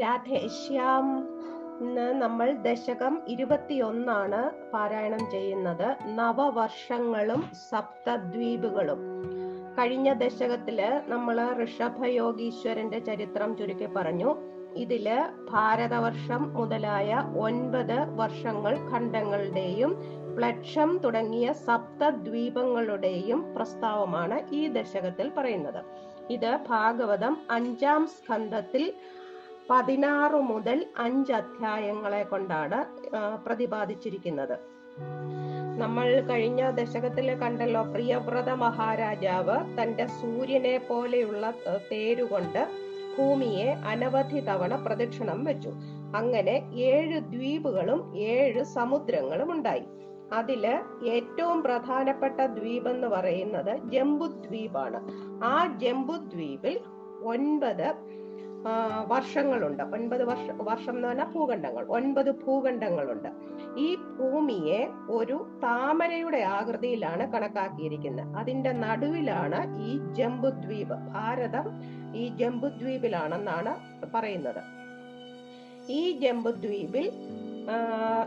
രാധേശ്യാം നമ്മൾ ദശകം ഇരുപത്തിയൊന്നാണ് പാരായണം ചെയ്യുന്നത്. നവവർഷങ്ങളും സപ്തദ്വീപുകളും. കഴിഞ്ഞ ദശകത്തിൽ നമ്മൾ ഋഷഭയോഗീശ്വരന്റെ ചരിത്രം ചുരുക്കി പറഞ്ഞു. ഇതിൽ ഭാരതവർഷം മുതലായ ഒൻപത് വർഷങ്ങൾ ഖണ്ഡങ്ങളുടെയും പ്ലക്ഷം തുടങ്ങിയ സപ്തദ്വീപങ്ങളുടെയും പ്രസ്താവമാണ് ഈ ദശകത്തിൽ പറയുന്നത്. ഇത് ഭാഗവതം അഞ്ചാം സ്കന്ധത്തിൽ പതിനാറ് മുതൽ അഞ്ച് അധ്യായങ്ങളെ കൊണ്ടാണ് പ്രതിപാദിച്ചിരിക്കുന്നത്. നമ്മൾ കഴിഞ്ഞ ദശകത്തിൽ കണ്ടല്ലോ പ്രിയവ്രത മഹാരാജാവ് തന്റെ സൂര്യനെ പോലെയുള്ള തേരുകൊണ്ട് ഭൂമിയെ അനവധി തവണ പ്രദക്ഷിണം വെച്ചു. അങ്ങനെ ഏഴ് ദ്വീപുകളും ഏഴ് സമുദ്രങ്ങളും ഉണ്ടായി. അതിൽ ഏറ്റവും പ്രധാനപ്പെട്ട ദ്വീപ് എന്ന് പറയുന്നത് ജംബുദ്വീപാണ്. ആ ജംബുദ്വീപിൽ ഒൻപത് വർഷങ്ങളുണ്ട്. ഒൻപത് വർഷ വർഷം എന്ന് പറഞ്ഞാൽ ഭൂഖണ്ഡങ്ങൾ. ഒൻപത് ഭൂഖണ്ഡങ്ങളുണ്ട്. ഈ ഭൂമിയെ ഒരു താമരയുടെ ആകൃതിയിലാണ് കണക്കാക്കിയിരിക്കുന്നത്. അതിന്റെ നടുവിലാണ് ഈ ജംബുദ്വീപ് ഭാരതം ഈ ജംബുദ്വീപിലാണെന്നാണ് പറയുന്നത്. ഈ ജംബുദ്വീപിൽ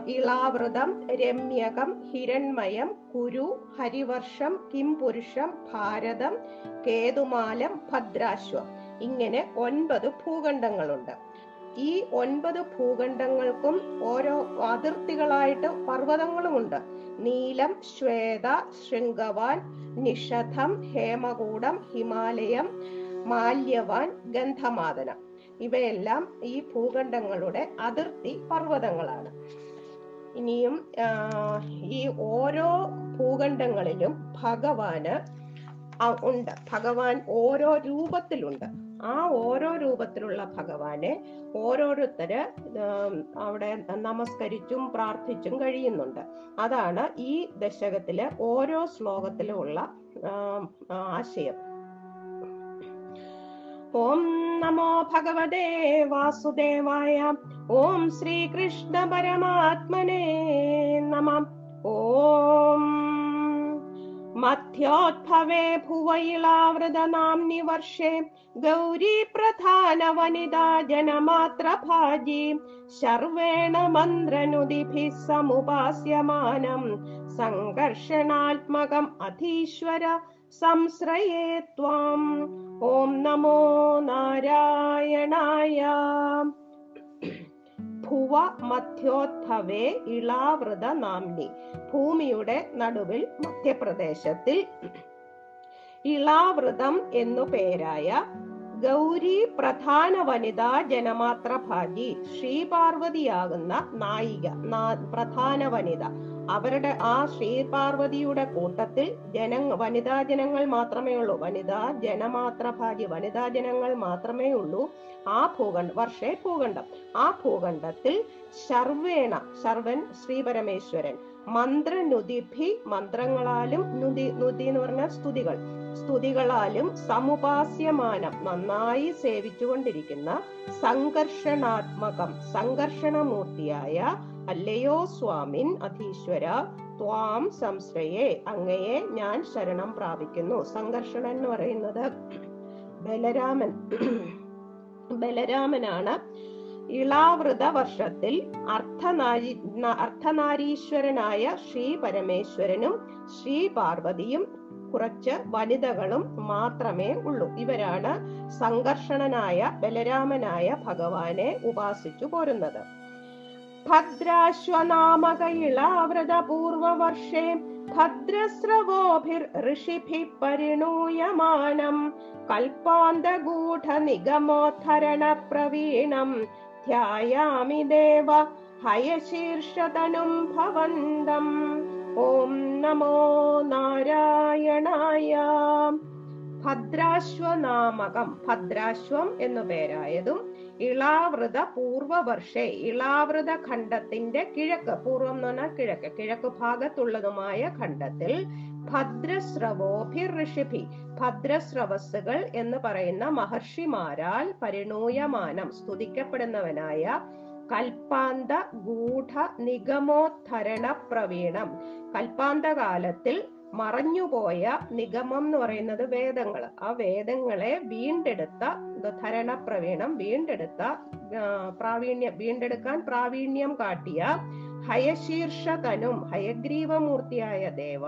ഇളാവൃതം രമ്യകം ഹിരൺമയം കുരു ഹരിവർഷം കിംപുരുഷം ഭാരതം കേതുമാലം ഭദ്രാശ്വം. ഇങ്ങനെ ഒൻപത് ഭൂഖണ്ഡങ്ങളുണ്ട്. ഈ ഒൻപത് ഭൂഖണ്ഡങ്ങൾക്കും ഓരോ അതിർത്തികളായിട്ട് പർവതങ്ങളുമുണ്ട്. നീലം ശ്വേത ശൃംഗവാൻ നിഷധം ഹേമകൂടം ഹിമാലയം മാല്യവാൻ ഗന്ധമാതനം. ഇവയെല്ലാം ഈ ഭൂഖണ്ഡങ്ങളുടെ അതിർത്തി പർവതങ്ങളാണ്. ഇനിയും ഈ ഓരോ ഭൂഖണ്ഡങ്ങളിലും ഭഗവാന് ഉണ്ട്. ഭഗവാൻ ഓരോ രൂപത്തിലുണ്ട്. ആ ഓരോ രൂപത്തിലുള്ള ഭഗവാനെ ഓരോരുത്തര് അവിടെ നമസ്കരിച്ചും പ്രാർത്ഥിച്ചും കഴിയുന്നുണ്ട്. അതാണ് ഈ ദശകത്തിലെ ഓരോ ശ്ലോകത്തിലുമുള്ള ആശയം. ഓം നമോ ഭഗവതേ വാസുദേവായ ഓം ശ്രീകൃഷ്ണ പരമാത്മനേ നമ. ഓം मध्योद्भवे भुवैलावृदनाम्नि वर्षे गौरी गौरीप्रधानवनिता जनमात्रभाजी शर्वेण मन्द्रनुदिभिः समुपास्यमानम् सङ्घर्षणात्मकम् अधीश्वर संश्रये त्वाम्। ॐ नमो नारायणाय। ഭുവ മധ്യോദ്ഭവേ ഇളാവൃത നാംനി ഭൂമിയുടെ നടുവിൽ മധ്യപ്രദേശത്തിൽ ഇളാവൃതം എന്നു പേരായ ഗൗരി പ്രധാന വനിതാ ജനമാത്ര ഭാജി ശ്രീപാർവതിയാകുന്ന നായിക പ്രധാന വനിത. അവരുടെ ആ ശ്രീപാർവതിയുടെ കൂട്ടത്തിൽ ജന വനിതാ ജനങ്ങൾ മാത്രമേ ഉള്ളൂ. വനിതാ ജനമാത്ര ഭാഗ്യ വനിതാ ജനങ്ങൾ മാത്രമേ ഉള്ളൂ. ആ ഭൂഖണ്ഡ വർഷേ ഭൂഖണ്ഡം. ആ ഭൂഖണ്ഡത്തിൽ ശർവേണ ശർവൻ ശ്രീപരമേശ്വരൻ. മന്ത്രനുതിഭി മന്ത്രങ്ങളാലും നുതി നുതി എന്ന് പറഞ്ഞ സ്തുതികൾ. സ്തുതികളാലും സമുപാസ്യമാനം നന്നായി സേവിച്ചുകൊണ്ടിരിക്കുന്ന സംഘർഷണാത്മകം സംഘർഷണമൂർത്തിയായ അല്ലയോ സ്വാമിൻ അധീശ്വര ത്വാം സംശ്രയേ അങ്ങയെ ഞാൻ ശരണം പ്രാപിക്കുന്നു. സംഘർഷണൻ എന്ന് പറയുന്നത് ബലരാമൻ. ബലരാമനാണ്. ഇളാവൃത വർഷത്തിൽ അർത്ഥനാരി അർത്ഥനാരീശ്വരനായ ശ്രീ പരമേശ്വരനും ശ്രീ പാർവതിയും കുറച്ച് വനിതകളും മാത്രമേ ഉള്ളൂ. ഇവരാണ് സംഘർഷണനായ ബലരാമനായ ഭഗവാനെ ഉപാസിച്ചു പോരുന്നത്. भद्राश्वनामक इलाव्रतपूर्ववर्षे भद्रस्रवोभिर्ऋषिभिः परिणूयमानम् कल्पान्तगूढनिगमोद्धरणप्रवीणम् ध्यायामि देव हयशीर्षतनुम् भवन्तम् ॐ नमो नारायण ഭദ്രാശ്വനാമകം. ഭദ്രാശ്വം എന്നു പേരായതും ഇളാവൃത പൂർവവർഷേ ഇളാവൃത ഖണ്ഡത്തിന്റെ കിഴക്ക് പൂർവം എന്ന് പറഞ്ഞാൽ കിഴക്ക് കിഴക്ക് ഭാഗത്തുള്ളതുമായ ഖണ്ഡത്തിൽ ഭദ്രസ്രവോഭി ഋഷിഭി ഭദ്രസ്രവസ്സുകൾ എന്ന് പറയുന്ന മഹർഷിമാരാൽ പരിണൂയമാനം സ്തുതിക്കപ്പെടുന്നവനായ കൽപ്പാന്ത ഗൂഢ നിഗമോദ്ധരണ പ്രവീണം കൽപ്പാന്ത കാലത്തിൽ മറഞ്ഞുപോയ നിഗമം എന്ന് പറയുന്നത് വേദങ്ങൾ ആ വേദങ്ങളെ വീണ്ടെടുത്ത ധരണ പ്രവീണം വീണ്ടെടുത്ത പ്രാവീണ്യം വീണ്ടെടുക്കാൻ പ്രാവീണ്യം കാട്ടിയ ഹയശീർഷകനും ഹയഗ്രീവമൂർത്തിയായ ദേവ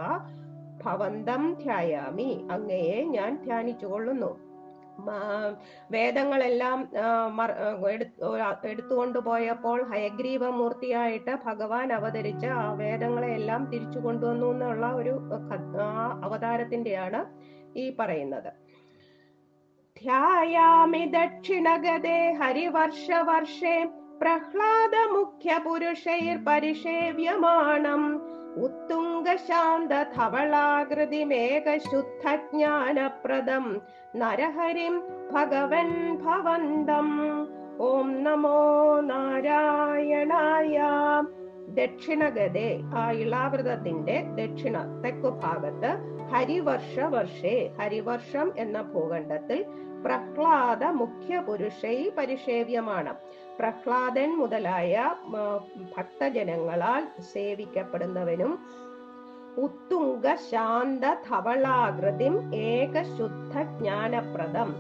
ഭവന്തം ധ്യായാമി. അങ്ങയെ ഞാൻ ധ്യാനിച്ചുകൊള്ളുന്നു. വേദങ്ങളെല്ലാം എടുത്തുകൊണ്ടു പോയപ്പോൾ ഹയഗ്രീവ മൂർത്തിയായിട്ട് ഭഗവാൻ അവതരിച്ച ആ വേദങ്ങളെ എല്ലാം തിരിച്ചു കൊണ്ടുവന്നു എന്നുള്ള ഒരു അവതാരത്തിന്റെയാണ് ഈ പറയുന്നത്. ധ്യായാമി ദക്ഷിണഗതേ ഹരിവർഷ വർഷേ പ്രഹ്ലാദ മുഖ്യ പുരുഷൈർ പരിഷേവ്യമാണം. ഉത്തുംഗ ശാന്ത ധവളാകൃതിമേക ശുദ്ധ ജ്ഞാനപ്രദം നരഹരിം ഭഗവൻ ഭവന്തം. ഓം നമോ നാരായണായ. ദക്ഷിണഗതേ ആ ഇളാവൃതത്തിന്റെ ദക്ഷിണ തെക്കു ഭാഗത്ത് ഹരിവർഷ വർഷേ ഹരിവർഷം എന്ന ഭൂഖണ്ഡത്തിൽ പ്രഹ്ലാദ മുഖ്യ പുരുഷൈ പരിഷേവ്യമാണ്. പ്രഹ്ലാദൻ മുതലായ ഭക്തജനങ്ങളാൽ സേവിക്കപ്പെടുന്നവനും ഉത്തുംഗ ശാന്ത ഏക ശുദ്ധ ജ്ഞാനപ്രദം.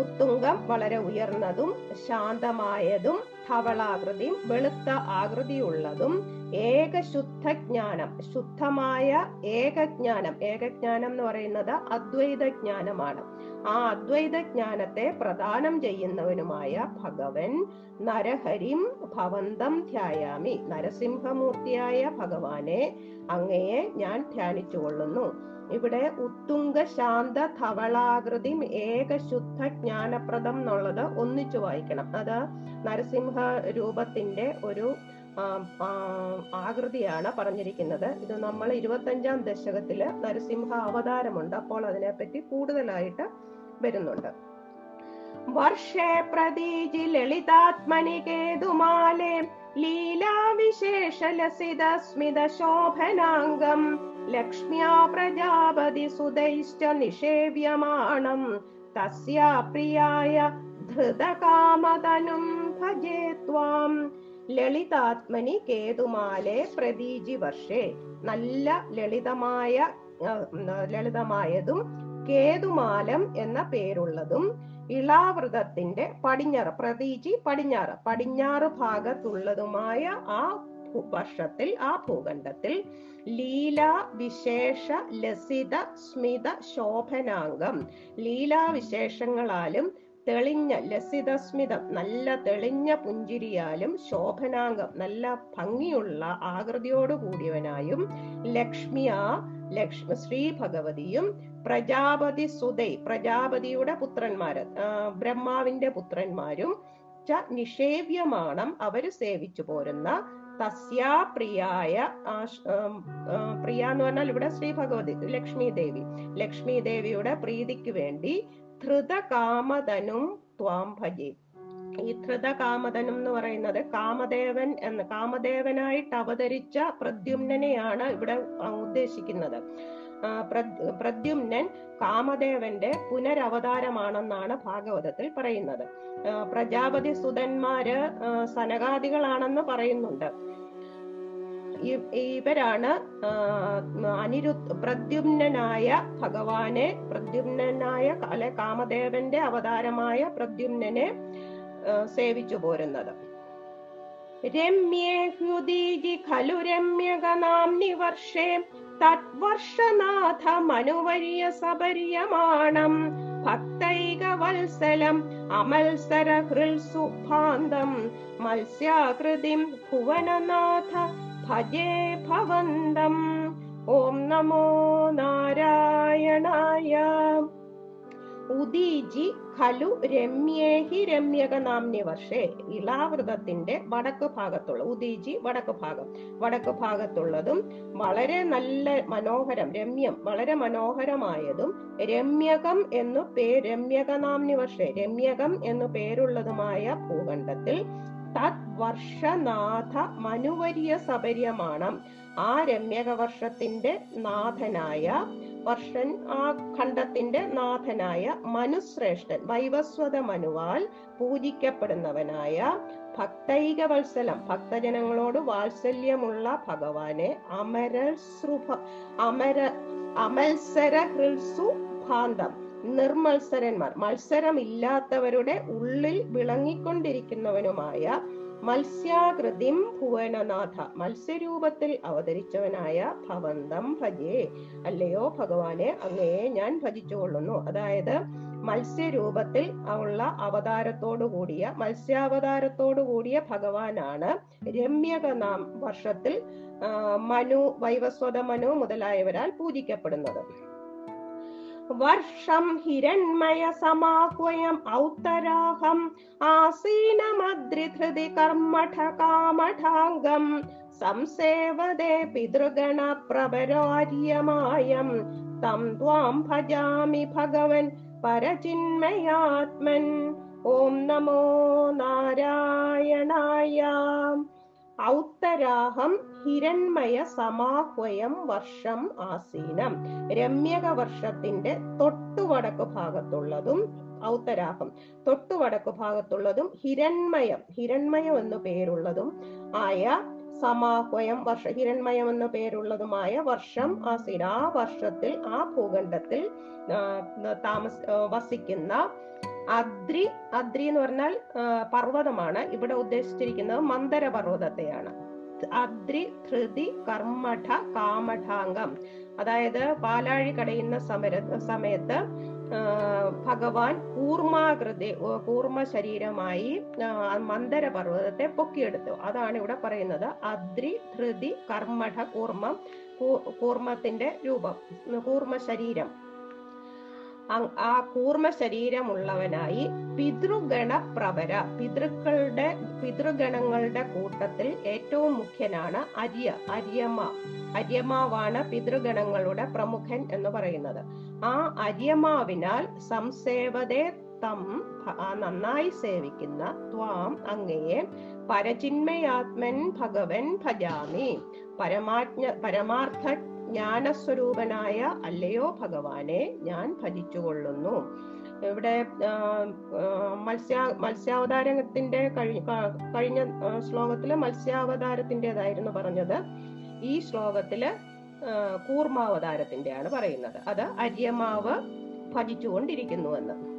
ഉത്തുംഗം വളരെ ഉയർന്നതും ശാന്തമായതും ധവളാകൃതിയും വെളുത്ത ആകൃതിയുള്ളതും ഏകശുദ്ധ ജ്ഞാനം ശുദ്ധമായ ഏകജ്ഞാനം. ഏകജ്ഞാനം എന്ന് പറയുന്നത് അദ്വൈത ജ്ഞാനമാണ് ആ അദ്വൈത ജ്ഞാനത്തെ പ്രദാനം ചെയ്യുന്നവനുമായ ഭഗവൻ നരഹരിം ഭവന്തം ധ്യായാമി. നരസിംഹമൂർത്തിയായ ഭഗവാനെ അങ്ങയെ ഞാൻ ധ്യാനിച്ചു കൊള്ളുന്നു ഇവിടെ ഉത്തുംഗ ശാന്ത ധവളാകൃതി ഏകശുദ്ധ ജ്ഞാനപ്രദം എന്നുള്ളത് ഒന്നിച്ചു വായിക്കണം. അത് നരസിംഹ രൂപത്തിന്റെ ഒരു ആകൃതിയാണ് പറഞ്ഞിരിക്കുന്നത്. ഇത് നമ്മൾ ഇരുപത്തഞ്ചാം ദശകത്തിൽ നരസിംഹ അവതാരമുണ്ട്. അപ്പോൾ അതിനെപ്പറ്റി കൂടുതലായിട്ട് വരുന്നുണ്ട്. വർഷേ പ്രതീജി ലളിതാത്മനി കേതുമാലേ ശോഭനാംഗം ലക്ഷ്മ്യാ പ്രജാപതി സുതൈശ്ച നിഷേവ്യമാണം തസ്യാ പ്രിയായ ധൃതകാമതനും ഭജേ ലളിതാത്മനി കേതുമാലെ പ്രതീജി വർഷേ. നല്ല ലളിതമായ ലളിതമായതും കേതുമാലം എന്ന പേരുള്ളതും ഇളാവൃതത്തിന്റെ പടിഞ്ഞാറ് പ്രതീജി പടിഞ്ഞാറ് പടിഞ്ഞാറ് ഭാഗത്തുള്ളതുമായ ആ വർഷത്തിൽ ആ ഭൂഖണ്ഡത്തിൽ ലീല വിശേഷ ലസിത സ്മിത ശോഭനാംഗം. ലീലാവിശേഷങ്ങളാലും തെളിഞ്ഞ ലസിതസ്മിതം നല്ല തെളിഞ്ഞ പുഞ്ചിരിയാലും ശോഭനാംഗം നല്ല ഭംഗിയുള്ള ആകൃതിയോടു കൂടിയവനായും ലക്ഷ്മിയ ലക്ഷ്മി ശ്രീ ഭഗവതിയും പ്രജാപതി സുതൈ പ്രജാപതിയുടെ പുത്രന്മാര് ബ്രഹ്മാവിന്റെ പുത്രന്മാരും ച നിഷേവ്യമാണം അവർ സേവിച്ചു പോരുന്ന തസ്യാ പ്രിയായ പ്രിയ എന്ന് പറഞ്ഞാൽ ഇവിടെ ശ്രീ ഭഗവതി ലക്ഷ്മി ദേവി ലക്ഷ്മി ദേവിയുടെ പ്രീതിക്ക് വേണ്ടി ധൃതകാമതനും ത്വാം ഭജി. ഈ ധൃതകാമതനും എന്ന് പറയുന്നത് കാമദേവൻ എന്ന് കാമദേവനായിട്ട് അവതരിച്ച പ്രദ്യുമ്നനെയാണ് ഇവിടെ ഉദ്ദേശിക്കുന്നത്. പ്രദ്യുമ്നൻ കാമദേവന്റെ പുനരവതാരമാണെന്നാണ് ഭാഗവതത്തിൽ പറയുന്നത്. പ്രജാപതി സുതന്മാര് സനകാദികളാണെന്ന് പറയുന്നുണ്ട്. ഇവരാണ് അനിരു പ്രദ്യുമ്നായ ഭഗവാനെ പ്രദ്യുമ്നായ അല്ലെ കാമദേവന്റെ അവതാരമായ പ്രദ്യുമ്നെ സേവിച്ചു പോരുന്നത്. രമ്യേ ഹ്യുദീജി ഖലു രമ്യകനാംനി വർഷേ തത്വർഷനാഥ മനുവര്യ സപര്യമാണം ഭക്തൈകവത്സലം അമത്സര ഹൃൽസുഭാന്തം മത്സ്യാകൃതിം ഭുവനനാഥ ഭജേ ഭവന്തം. ഓം നമോ നാരായണായ. ഉദീജി ഖലു രമ്യേഹി രമ്യക നാമ്നി വർഷേ. ഇളാവൃതത്തിന്റെ വടക്ക് ഭാഗത്തുള്ള ഉദീജി വടക്ക് ഭാഗം. വടക്ക് ഭാഗത്തുള്ളതും വളരെ നല്ല മനോഹരം രമ്യം വളരെ മനോഹരമായതും രമ്യകം എന്നു പേര് രമ്യക നാമ്നി വർഷേ രമ്യകം എന്നു പേരുള്ളതുമായ ഭൂഖണ്ഡത്തിൽ തത് വർഷനാഥ മനുവര്യ സപര്യമാണം ആ രമ്യക വർഷത്തിന്റെ നാഥനായ വർഷൻ ആ ഖണ്ഡത്തിന്റെ നാഥനായ മനുശ്രേഷ്ഠൻ വൈവസ്വത മനുവാൽ പൂജിക്കപ്പെടുന്നവനായ ഭക്തൈക വത്സലം ഭക്തജനങ്ങളോട് വാത്സല്യമുള്ള ഭഗവാനെ അമര അമര അമത്സര ഹൃത്സു ഭാന്തം നിർമത്സരന്മാർ. മത്സരമില്ലാത്തവരുടെ ഉള്ളിൽ വിളങ്ങിക്കൊണ്ടിരിക്കുന്നവനുമായ മത്സ്യാകൃതിം ഭുവനനാഥ. മത്സ്യരൂപത്തിൽ അവതരിച്ചവനായ ഭവന്തം ഭജേ. അല്ലയോ ഭഗവാനെ അങ്ങയെ ഞാൻ ഭജിച്ചുകൊള്ളുന്നു. അതായത് മത്സ്യരൂപത്തിൽ ഉള്ള അവതാരത്തോടു കൂടിയ മത്സ്യാവതാരത്തോടു കൂടിയ ഭഗവാനാണ് രമ്യക നാം വർഷത്തിൽ മനു വൈവസ്വത മനു മുതലായവരാൽ പൂജിക്കപ്പെടുന്നത്. वर्षं हिरण्मयसमाह्वयम् औत्तराहम् आसीनमद्रिधृति कर्मठकामठाङ्गम् संसेवदे पितृगणप्रवरार्यमायम् तं त्वां भजामि भगवन् परचिन्मयात्मन्। ॐ नमो नारायणाय। औत्तराहम् ഹിരൺമയ സമാഹ്വയം വർഷം ആസീനം. രമ്യക വർഷത്തിന്റെ തൊട്ടുവടക്ക് ഭാഗത്തുള്ളതും ഔത്തരാഹം. തൊട്ടുവടക്ക് ഭാഗത്തുള്ളതും ഹിരൺമയം. ഹിരൺമയം എന്ന് പേരുള്ളതും ആയ സമാഹ്വയം വർഷ ഹിരൺമയം എന്നു പേരുള്ളതുമായ വർഷം ആസീന. ആ വർഷത്തിൽ ആ ഭൂഖണ്ഡത്തിൽ താമസ വസിക്കുന്ന അദ്രി അദ്രി എന്ന് പറഞ്ഞാൽ പർവതമാണ്. ഇവിടെ ഉദ്ദേശിച്ചിരിക്കുന്നത് മന്ദര പർവതത്തെയാണ് അദ്രി ധൃതി കർമ്മഠ കാമഠാംഗം. അതായത് പാലാഴി കടയുന്ന സമര സമയത്ത് ഭഗവാൻ കൂർമാകൃതി കൂർമ്മ ശരീരമായി മന്ദര പർവതത്തെ പൊക്കിയെടുത്തു. അതാണ് ഇവിടെ പറയുന്നത് അദ്രി ധൃതി കർമ്മഠ കൂർമ്മം കൂർമ്മത്തിന്റെ രൂപം കൂർമ്മ ശരീരം ആ കൂർമ്മ ശരീരമുള്ളവനായി പിതൃഗണ പ്രവര പിതൃക്കളുടെ പിതൃഗണങ്ങളുടെ കൂട്ടത്തിൽ ഏറ്റവും മുഖ്യനാണ് അര്യ അര്യമ്മ. അര്യമാവാണ് പിതൃഗണങ്ങളുടെ പ്രമുഖൻ എന്ന് പറയുന്നത്. ആ അര്യമാവിനാൽ സംസേവതേ തം നന്നായി സേവിക്കുന്ന ത്വാം അങ്ങയെ പരചിന്മയാത്മൻ ഭഗവൻ ഭജാമി. പരമാജ്ഞ പരമാർത്ഥ ജ്ഞാനസ്വരൂപനായ അല്ലയോ ഭഗവാനെ ഞാൻ ഭജിച്ചുകൊള്ളുന്നു. ഇവിടെ മത്സ്യ മത്സ്യാവതാരത്തിന്റെ കഴി കഴിഞ്ഞ ആ, ശ്ലോകത്തിൽ മത്സ്യാവതാരത്തിന്റെതായിരുന്നു പറഞ്ഞത്. ഈ ശ്ലോകത്തിൽ കൂർമാവതാരത്തിന്റെയാണ് പറയുന്നത്. അത് അര്യമാവ് ഭജിച്ചുകൊണ്ടിരിക്കുന്നുവെന്ന്.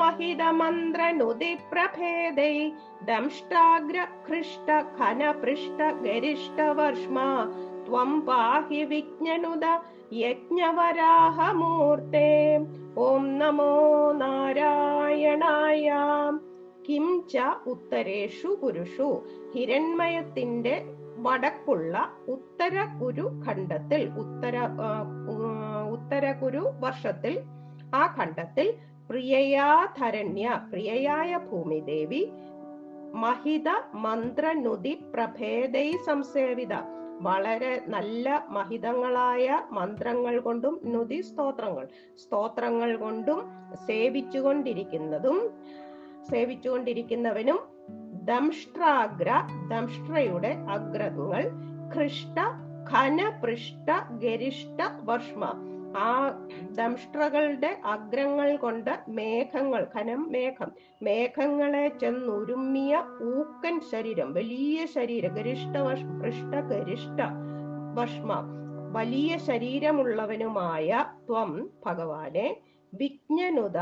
മഹിതമന്ത്രനുതി പ്രഭേദൈ ദംഷ്ടാഗ്ര ഹൃഷ്ട ഖന പൃഷ്ട ഗരിഷ്ട വർഷ്മ ത്വം പാഹി വിജ്ഞനുദ യജ്ഞവരാഹമൂർത്തേ ഓം നമോ നാരായണായ കിം ച ഉത്തരേഷു പുരുഷു ഹിരൺമയത്തിന്റെ വടക്കുള്ള ഉത്തര കുരു ഖണ്ഡത്തിൽ ഉത്തര ഉത്തര കുരു വർഷത്തിൽ ആ ഖണ്ഡത്തിൽ പ്രിയയാധരണ്യ പ്രിയയായ ഭൂമിദേവി മഹിത മന്ത്രനുതി പ്രഭേദൈ സംസേവിത. വളരെ നല്ല മഹിതങ്ങളായ മന്ത്രങ്ങൾ കൊണ്ടും നുതി സ്തോത്രങ്ങൾ സ്തോത്രങ്ങൾ കൊണ്ടും സേവിച്ചുകൊണ്ടിരിക്കുന്നതും സേവിച്ചുകൊണ്ടിരിക്കുന്നവനും ദംഷ്ട്രാഗ്ര ദംഷ്ട്രയുടെ അഗ്രങ്ങൾ കൃഷ്ട ഖനപൃഷ്ട ഗരിഷ്ട വർഷ്മ ആ ദംഷ്ട്രകളുടെ അഗ്രങ്ങൾ കൊണ്ട് മേഘങ്ങൾ ഖനം മേഘം മേഘങ്ങളെ ചെന്നുരുമ്മിയ ഊക്കൻ ശരീരം വലിയ ശരീരം ഗരിഷ്ട പൃഷ്ട ഗരിഷ്ട ഭഷ്മ വലിയ ശരീരമുള്ളവനുമായ ത്വം ഭഗവാനെ വിജ്ഞനുത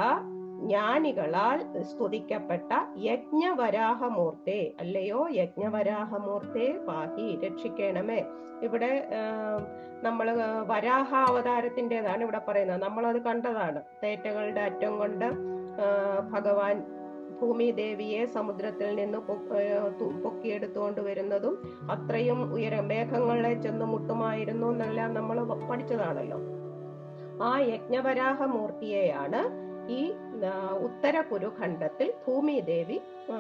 ജ്ഞാനികളാൽ സ്തുതിക്കപ്പെട്ട യജ്ഞവരാഹമൂർത്തെ അല്ലയോ? യജ്ഞവരാഹമൂർത്തെ പാഹി രക്ഷിക്കണമേ. ഇവിടെ നമ്മൾ വരാഹ വരാഹാവതാരത്തിന്റെതാണ് ഇവിടെ പറയുന്നത്. നമ്മളത് കണ്ടതാണ്. തേറ്റകളുടെ അറ്റം കൊണ്ട് ഭഗവാൻ ഭൂമി ദേവിയെ സമുദ്രത്തിൽ നിന്ന് പൊക്കിയെടുത്തുകൊണ്ട് വരുന്നതും അത്രയും ഉയരം മേഘങ്ങളെ ചെന്ന് മുട്ടുമായിരുന്നു എന്നെല്ലാം നമ്മൾ പഠിച്ചതാണല്ലോ. ആ യജ്ഞവരാഹ മൂർത്തിയെയാണ് ഈ ഉത്തര കുരുഖണ്ഡത്തിൽ ഭൂമി ദേവി ആ,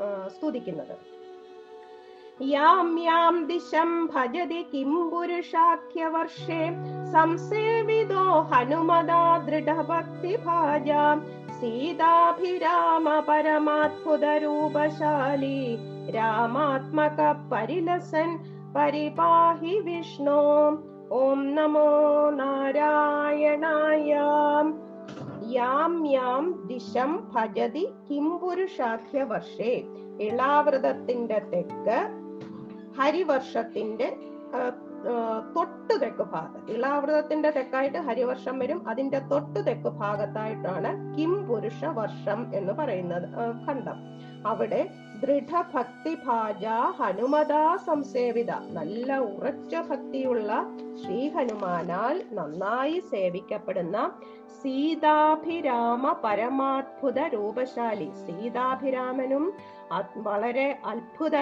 ആ, സ്തുതിക്കുന്നത്. യാം യാം ദിശം ഭജതി കിം പുരുഷാഖ്യവർഷേ സംസേവിതോ ഹനുമതാ ദൃഢഭക്തിഭാജാം സീതാഭിരാമ പരമാത്ഭുത രൂപശാലി രാമാത്മക പരിലസൻ പരിപാഹി വിഷ്ണു. ഓം നമോ നാരായണായ യാം യാം ദിശം ഭജതി കിംപുരുഷാഖ്യ വർഷേ. ഇളാവൃതത്തിന്റെ തെക്ക് ഹരിവർഷത്തിന്റെ തൊട്ട് തെക്ക് ഭാഗം. ഇളാവൃതത്തിന്റെ തെക്കായിട്ട് ഹരിവർഷം വരും. അതിന്റെ തൊട്ടു തെക്ക് ഭാഗത്തായിട്ടാണ് കിം പുരുഷ വർഷം എന്ന് പറയുന്നത് കണ്ടം അവിടെ ദൃഢഭക്തിഭാജ ഹനുമതാ സംസേവിത. നല്ല ഉറച്ച ഭക്തിയുള്ള ശ്രീ ഹനുമാനാൽ നന്നായി സേവിക്കപ്പെടുന്ന സീതാഭിരാമ പരമാത്ഭുത രൂപശാലി. സീതാഭിരാമനും വളരെ അത്ഭുത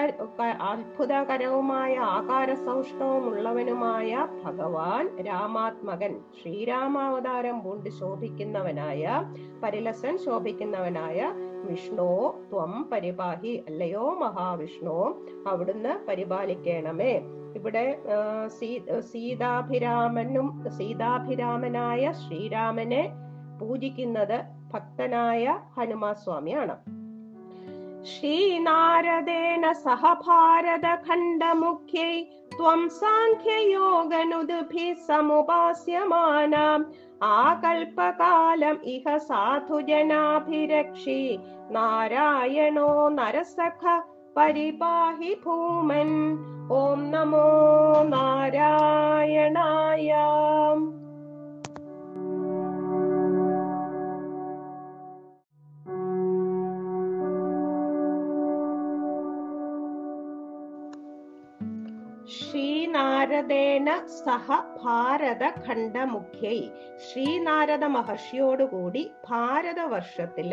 അത്ഭുതകരവുമായ ആകാര സൗഷ്ഠവമുള്ളവനുമായ ഭഗവാൻ രാമാത്മകൻ ശ്രീരാമാവതാരം പൂണ്ട് ശോഭിക്കുന്നവനായ പരിലസൻ ശോഭിക്കുന്നവനായ വിഷ്ണു ത്വം പരിപാഹി അല്ലയോ മഹാവിഷ്ണു അവിടുന്ന് പരിപാലിക്കണമേ. ഇവിടെ സീതാഭിരാമനും സീതാഭിരാമനായ ശ്രീരാമനെ പൂജിക്കുന്നത് ഭക്തനായ ഹനുമാസ്വാമിയാണ് श्रीनारदेन सह भारतखण्डमुख्यै त्वं साङ्ख्ययोगनुदुभिः समुपास्यमानाम् आकल्पकालम् इह साधुजनाभिरक्षि नारायणो नरसख परिपाहि भूमन्। ॐ नमो नारायणाय। ശ്രീനാരദേന സഹ ഭാരത ഖണ്ഡമുഖ്യൈ ശ്രീനാരദ മഹർഷിയോടുകൂടി ഭാരതവർഷത്തിൽ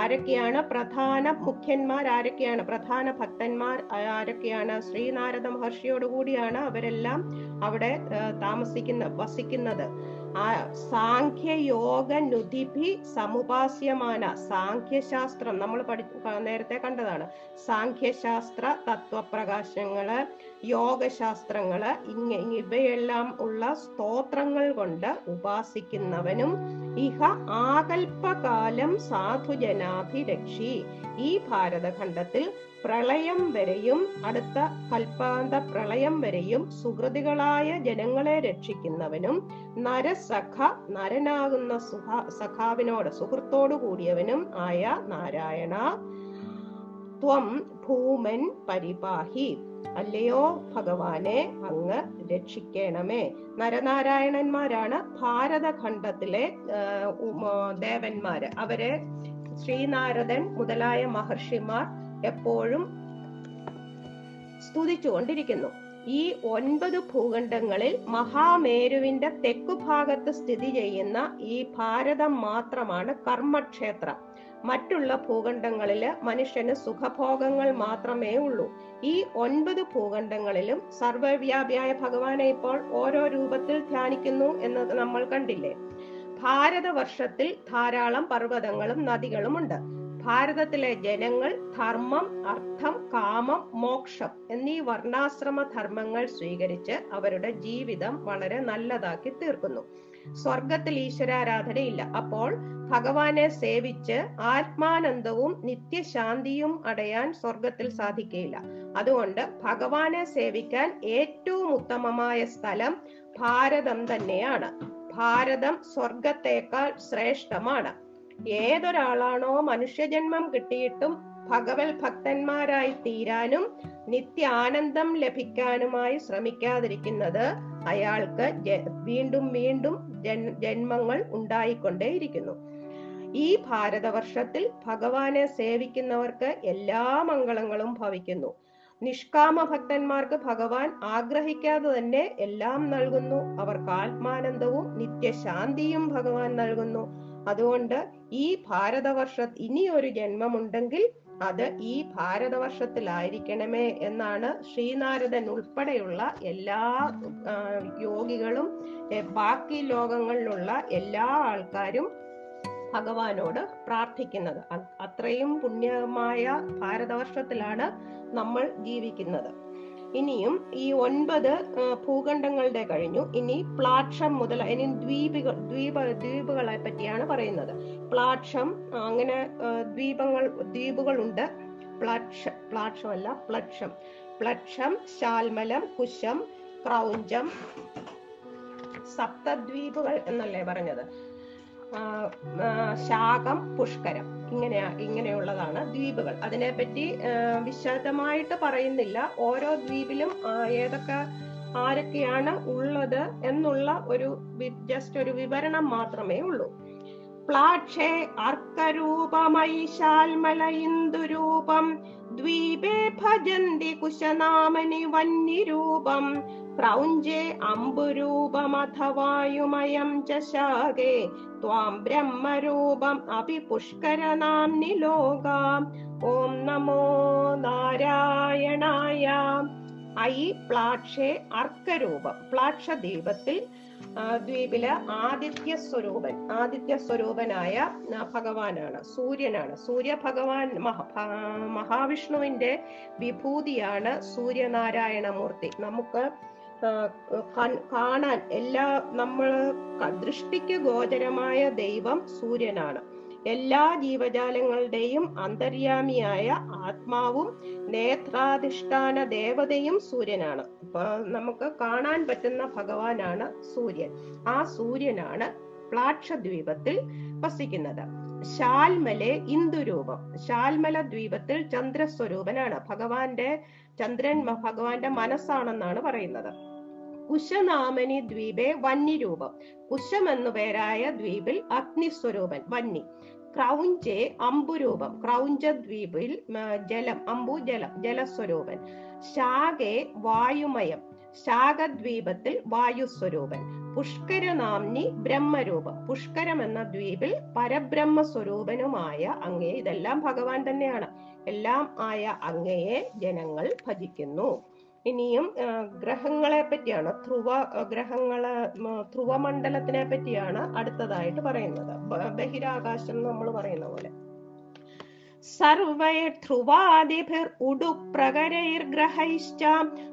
ആരൊക്കെയാണ് പ്രധാന മുഖ്യന്മാർ ആരൊക്കെയാണ് പ്രധാന ഭക്തന്മാർ ആരൊക്കെയാണ് ശ്രീനാരദ മഹർഷിയോടുകൂടിയാണ് അവരെല്ലാം അവിടെ താമസിക്കുന്ന വസിക്കുന്നത്? സാഖ്യയോഗ നുതിഭി സമുപാസ്യമാന സാഖ്യശാസ്ത്രം. നമ്മൾ പഠി നേരത്തെ കണ്ടതാണ്. സാഖ്യശാസ്ത്ര തത്വപ്രകാശങ്ങൾ യോഗശാസ്ത്രങ്ങൾ ഇങ്ങ ഇവയെല്ലാം ഉള്ള സ്തോത്രങ്ങൾ കൊണ്ട് ഉപാസിക്കുന്നവനും ഇഹ ആകൽപകാലം സാധുജനാഭിരക്ഷി. ഈ ഭാരതഖണ്ഡത്തിൽ പ്രളയം വരെയും അടുത്ത കൽപ്പാന്ത പ്രളയം വരെയും സുഹൃതികളായ ജനങ്ങളെ രക്ഷിക്കുന്നവനും നരസഖ നരനാകുന്ന സുഖ സഖാവിനോട് സുഹൃത്തോടു കൂടിയവനും ആയ നാരായണ. ത്വം ഭൂമൻ പരിപാഹി. അല്ലയോ ഭഗവാനെ അങ്ങ് രക്ഷിക്കണമേ. നരനാരായണന്മാരാണ് ഭാരതഖണ്ഡത്തിലെ ദേവന്മാര്. അവരെ ശ്രീനാരദൻ മുതലായ മഹർഷിമാർ എപ്പോഴും സ്തുതിച്ചുകൊണ്ടിരിക്കുന്നു. ഈ ഒൻപത് ഭൂഖണ്ഡങ്ങളിൽ മഹാമേരുവിന്റെ തെക്കു ഭാഗത്ത് സ്ഥിതി ചെയ്യുന്ന ഈ ഭാരതം മാത്രമാണ് കർമ്മക്ഷേത്രം. മറ്റുള്ള ഭൂഖണ്ഡങ്ങളിൽ മനുഷ്യന് സുഖഭോഗങ്ങൾ മാത്രമേ ഉള്ളൂ. ഈ ഒൻപത് ഭൂഖണ്ഡങ്ങളിലും സർവവ്യാപിയായ ഭഗവാനെ ഇപ്പോൾ ഓരോ രൂപത്തിൽ ധ്യാനിക്കുന്നു എന്ന് നമ്മൾ കണ്ടില്ലേ? ഭാരതവർഷത്തിൽ ധാരാളം പർവതങ്ങളും നദികളും ഉണ്ട് ഭാരതത്തിലെ ജനങ്ങൾ ധർമ്മം അർത്ഥം കാമം മോക്ഷം എന്നീ വർണാശ്രമ ധർമ്മങ്ങൾ സ്വീകരിച്ച് അവരുടെ ജീവിതം വളരെ നല്ലതാക്കി തീർക്കുന്നു. സ്വർഗത്തിൽ ഈശ്വരാരാധനയില്ല. അപ്പോൾ ഭഗവാനെ സേവിച്ച് ആത്മാനന്ദവും നിത്യശാന്തിയും അടയാൻ സ്വർഗത്തിൽ സാധിക്കുകയില്ല അതുകൊണ്ട് ഭഗവാനെ സേവിക്കാൻ ഏറ്റവും ഉത്തമമായ സ്ഥലം ഭാരതം തന്നെയാണ്. ഭാരതം സ്വർഗത്തേക്കാൾ ശ്രേഷ്ഠമാണ്. ഏതൊരാളാണോ മനുഷ്യജന്മം കിട്ടിയിട്ടും ഭഗവത് ഭക്തന്മാരായി തീരാനും നിത്യ ആനന്ദം ലഭിക്കാനുമായി ശ്രമിക്കാതിരിക്കുന്നത് അയാൾക്ക് വീണ്ടും വീണ്ടും ജന്മങ്ങൾ ഉണ്ടായിക്കൊണ്ടേയിരിക്കുന്നു. ഈ ഭാരതവർഷത്തിൽ ഭഗവാനെ സേവിക്കുന്നവർക്ക് എല്ലാ മംഗളങ്ങളും ഭവിക്കുന്നു. നിഷ്കാമ ഭക്തന്മാർക്ക് ഭഗവാൻ ആഗ്രഹിക്കാതെ തന്നെ എല്ലാം നൽകുന്നു. അവർക്ക് ആത്മാനന്ദവും നിത്യശാന്തിയും ഭഗവാൻ നൽകുന്നു. അതുകൊണ്ട് ഈ ഭാരതവർഷ ഇനി ഒരു ജന്മമുണ്ടെങ്കിൽ അത് ഈ ഭാരതവർഷത്തിലായിരിക്കണമേ എന്നാണ് ശ്രീനാരദൻ ഉൾപ്പെടെയുള്ള എല്ലാ യോഗികളും ബാക്കി ലോകങ്ങളിലുള്ള എല്ലാ ആൾക്കാരും ഭഗവാനോട് പ്രാർത്ഥിക്കുന്നത്. അത്രയും പുണ്യമായ ഭാരതവർഷത്തിലാണ് നമ്മൾ ജീവിക്കുന്നത്. ഇനിയും ഈ ഒൻപത് ഭൂഖണ്ഡങ്ങളുടെ കഴിഞ്ഞു. ഇനി പ്ലാക്ഷം മുതൽ ഇനി ദ്വീപുകൾ ദ്വീപ ദ്വീപുകളെ പറ്റിയാണ് പറയുന്നത്. പ്ലാക്ഷം അങ്ങനെ ദ്വീപങ്ങൾ ദ്വീപുകളുണ്ട്. പ്ലക്ഷ പ്ലാക്ഷം അല്ല പ്ലക്ഷം. പ്ലക്ഷം ശാൽമലം കുശം ക്രൗഞ്ചം സപ്തദ്വീപുകൾ എന്നല്ലേ പറഞ്ഞത്? ശാകം പുഷ്കരം. ഇങ്ങനെ ഇങ്ങനെയുള്ളതാണ് ദ്വീപുകൾ. അതിനെപ്പറ്റി വിശദമായിട്ട് പറയുന്നില്ല. ഓരോ ദ്വീപിലും ഏതൊക്കെ ആരൊക്കെയാണ് ഉള്ളത് എന്നുള്ള ഒരു ജസ്റ്റ് ഒരു വിവരണം മാത്രമേ ഉള്ളൂ. പ്ലാക്ഷേ അർക്കരൂപമൈശാൽമലയിന്ദുരൂപം ദ്വീപേ ഭജന്തി കുശനാമനി വന്യരൂപം ക്രൗഞ്ചേ അംബുരൂപമഥവായുമയം ച ശാകേ ത്വാം ബ്രഹ്മരൂപം അപി ഓം നമോ നാരായണായ. പ്ലാക്ഷേ അർക്കരൂപം പ്ലാക്ഷ ദ്വീപത്തിൽ ആ, ദ്വീപിൽ ആദിത്യ സ്വരൂപൻ ആദിത്യ സ്വരൂപനായ ഭഗവാനാണ് സൂര്യനാണ്. സൂര്യ ഭഗവാൻ മഹാവിഷ്ണുവിന്റെ വിഭൂതിയാണ് സൂര്യനാരായണ മൂർത്തി നമുക്ക് കാണാൻ എല്ലാ നമ്മൾ ദൃഷ്ടിക്ക് ഗോചരമായ ദൈവം സൂര്യനാണ്. എല്ലാ ജീവജാലങ്ങളുടെയും അന്തര്യാമിയായ ആത്മാവും നേത്രാധിഷ്ഠാന ദേവതയും സൂര്യനാണ്. അപ്പൊ നമുക്ക് കാണാൻ പറ്റുന്ന ഭഗവാനാണ് സൂര്യൻ. ആ സൂര്യനാണ് പ്ലാക്ഷദ്വീപത്തിൽ വസിക്കുന്നത്. ശാൽമലെ ഇന്ദുരൂപം. ശാൽമല ദ്വീപത്തിൽ ചന്ദ്രസ്വരൂപനാണ്. ഭഗവാന്റെ ചന്ദ്രൻ ഭഗവാന്റെ മനസ്സാണെന്നാണ് പറയുന്നത്. കുശനാമനി ദ്വീപെ വന്യരൂപം. കുശം എന്നു പേരായ ദ്വീപിൽ അഗ്നിസ്വരൂപൻ വന്നി. ക്രൗഞ്ചെ അമ്പുരൂപം. ക്രൗഞ്ച ദ്വീപിൽ ജലം അമ്പു ജലം ജലസ്വരൂപൻ. ശാഖെ വായുമയം. ശാഖദ്വീപത്തിൽ വായുസ്വരൂപൻ. പുഷ്കരനാംനി ബ്രഹ്മരൂപം. പുഷ്കരം എന്ന ദ്വീപിൽ പരബ്രഹ്മ സ്വരൂപനുമായ അങ്ങയെ ഇതെല്ലാം ഭഗവാൻ തന്നെയാണ്. എല്ലാം ആയ അങ്ങയെ ജനങ്ങൾ ഭജിക്കുന്നു. ഇനിയും ഗ്രഹങ്ങളെ പറ്റിയാണ് ധ്രുവ ഗ്രഹങ്ങളെ ധ്രുവമണ്ഡലത്തിനെ പറ്റിയാണ് അടുത്തതായിട്ട് പറയുന്നത്. ബഹിരാകാശം നമ്മൾ പറയുന്ന പോലെ. സർവൈർധ്രുവാദിഭിർ ഉടുപ്രകരൈർഗ്രഹൈശ്ച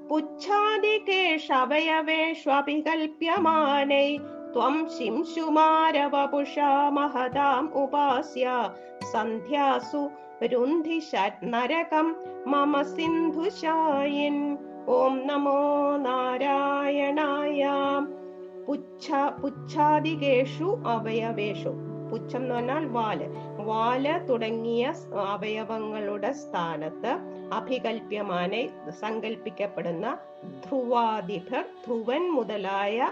പുച്ഛാദികേഷവയവേഷ്വഭികൽപ്യമാനൈ ത്വം ശിംശുമാരവപുഷാ മഹതാം ഉപാസ്യ സന്ധ്യാസു രുന്ധി നരകം മമ സിന്ധുശായിൻ. ഓം നമോ നാരായണായ. പുച്ഛ പുച്ഛാദികേഷു അവയവേഷു. പുച്ഛം എന്ന് പറഞ്ഞാൽ വാൽ. വാൽ തുടങ്ങിയ അവയവങ്ങളുടെ സ്ഥാനത്ത് അഭികൽപ്യമാനെ സങ്കല്പിക്കപ്പെടുന്ന ധ്രുവാദിഭർ ധ്രുവൻ മുതലായ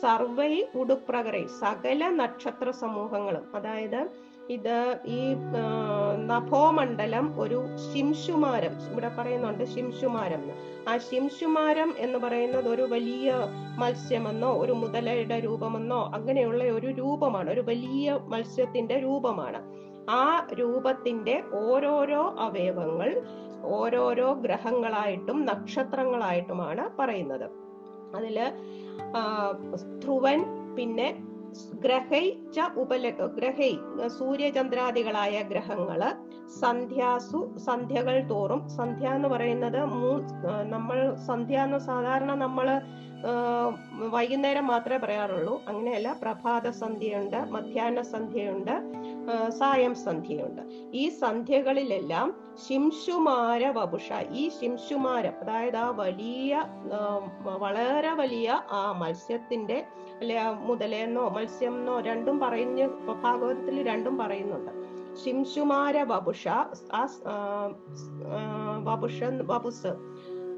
സർവൈ ഉടുപ്രകറി സകല നക്ഷത്ര സമൂഹങ്ങളും. അതായത് ഇത് ഈ നഭോമണ്ഡലം ഒരു ശിംശുമാരം ഇവിടെ പറയുന്നുണ്ട് ശിംശുമാരം. ആ ശിംശുമാരം എന്ന് പറയുന്നത് ഒരു വലിയ മത്സ്യമെന്നോ ഒരു മുതലയുടെ രൂപമെന്നോ അങ്ങനെയുള്ള ഒരു രൂപമാണ് ഒരു വലിയ മത്സ്യത്തിന്റെ രൂപമാണ്. ആ രൂപത്തിന്റെ ഓരോരോ അവയവങ്ങൾ ഓരോരോ ഗ്രഹങ്ങളായിട്ടും നക്ഷത്രങ്ങളായിട്ടുമാണ് പറയുന്നത്. അതിൽ ധ്രുവൻ പിന്നെ ഗ്രഹൈ ച ഉപല ഗ്രഹൈ സൂര്യചന്ദ്രാദികളായ ഗ്രഹങ്ങൾ സന്ധ്യാസു സന്ധ്യകൾ തോറും. സന്ധ്യ എന്ന് പറയുന്നത് മൂ നമ്മൾ സന്ധ്യ എന്ന് സാധാരണ നമ്മൾ വൈകുന്നേരം മാത്രമേ പറയാറുള്ളൂ. അങ്ങനെയല്ല പ്രഭാത സന്ധ്യയുണ്ട് മധ്യാഹ്ന സന്ധ്യയുണ്ട്. സായം സന്ധ്യയുണ്ട്. ഈ സന്ധ്യകളിലെല്ലാം ശിംശുമാര വപുഷ. ഈ ശിംശുമാരം അതായത് ആ വലിയ വളരെ വലിയ ആ മത്സ്യത്തിന്റെ അല്ലെ മുതലേന്നോ മുതലെന്നോ മത്സ്യം എന്നോ രണ്ടും പറയുന്ന ഭാഗവതത്തിൽ രണ്ടും പറയുന്നുണ്ട്. ശിംശുമാര വപുഷ വപുഷ വപുസ്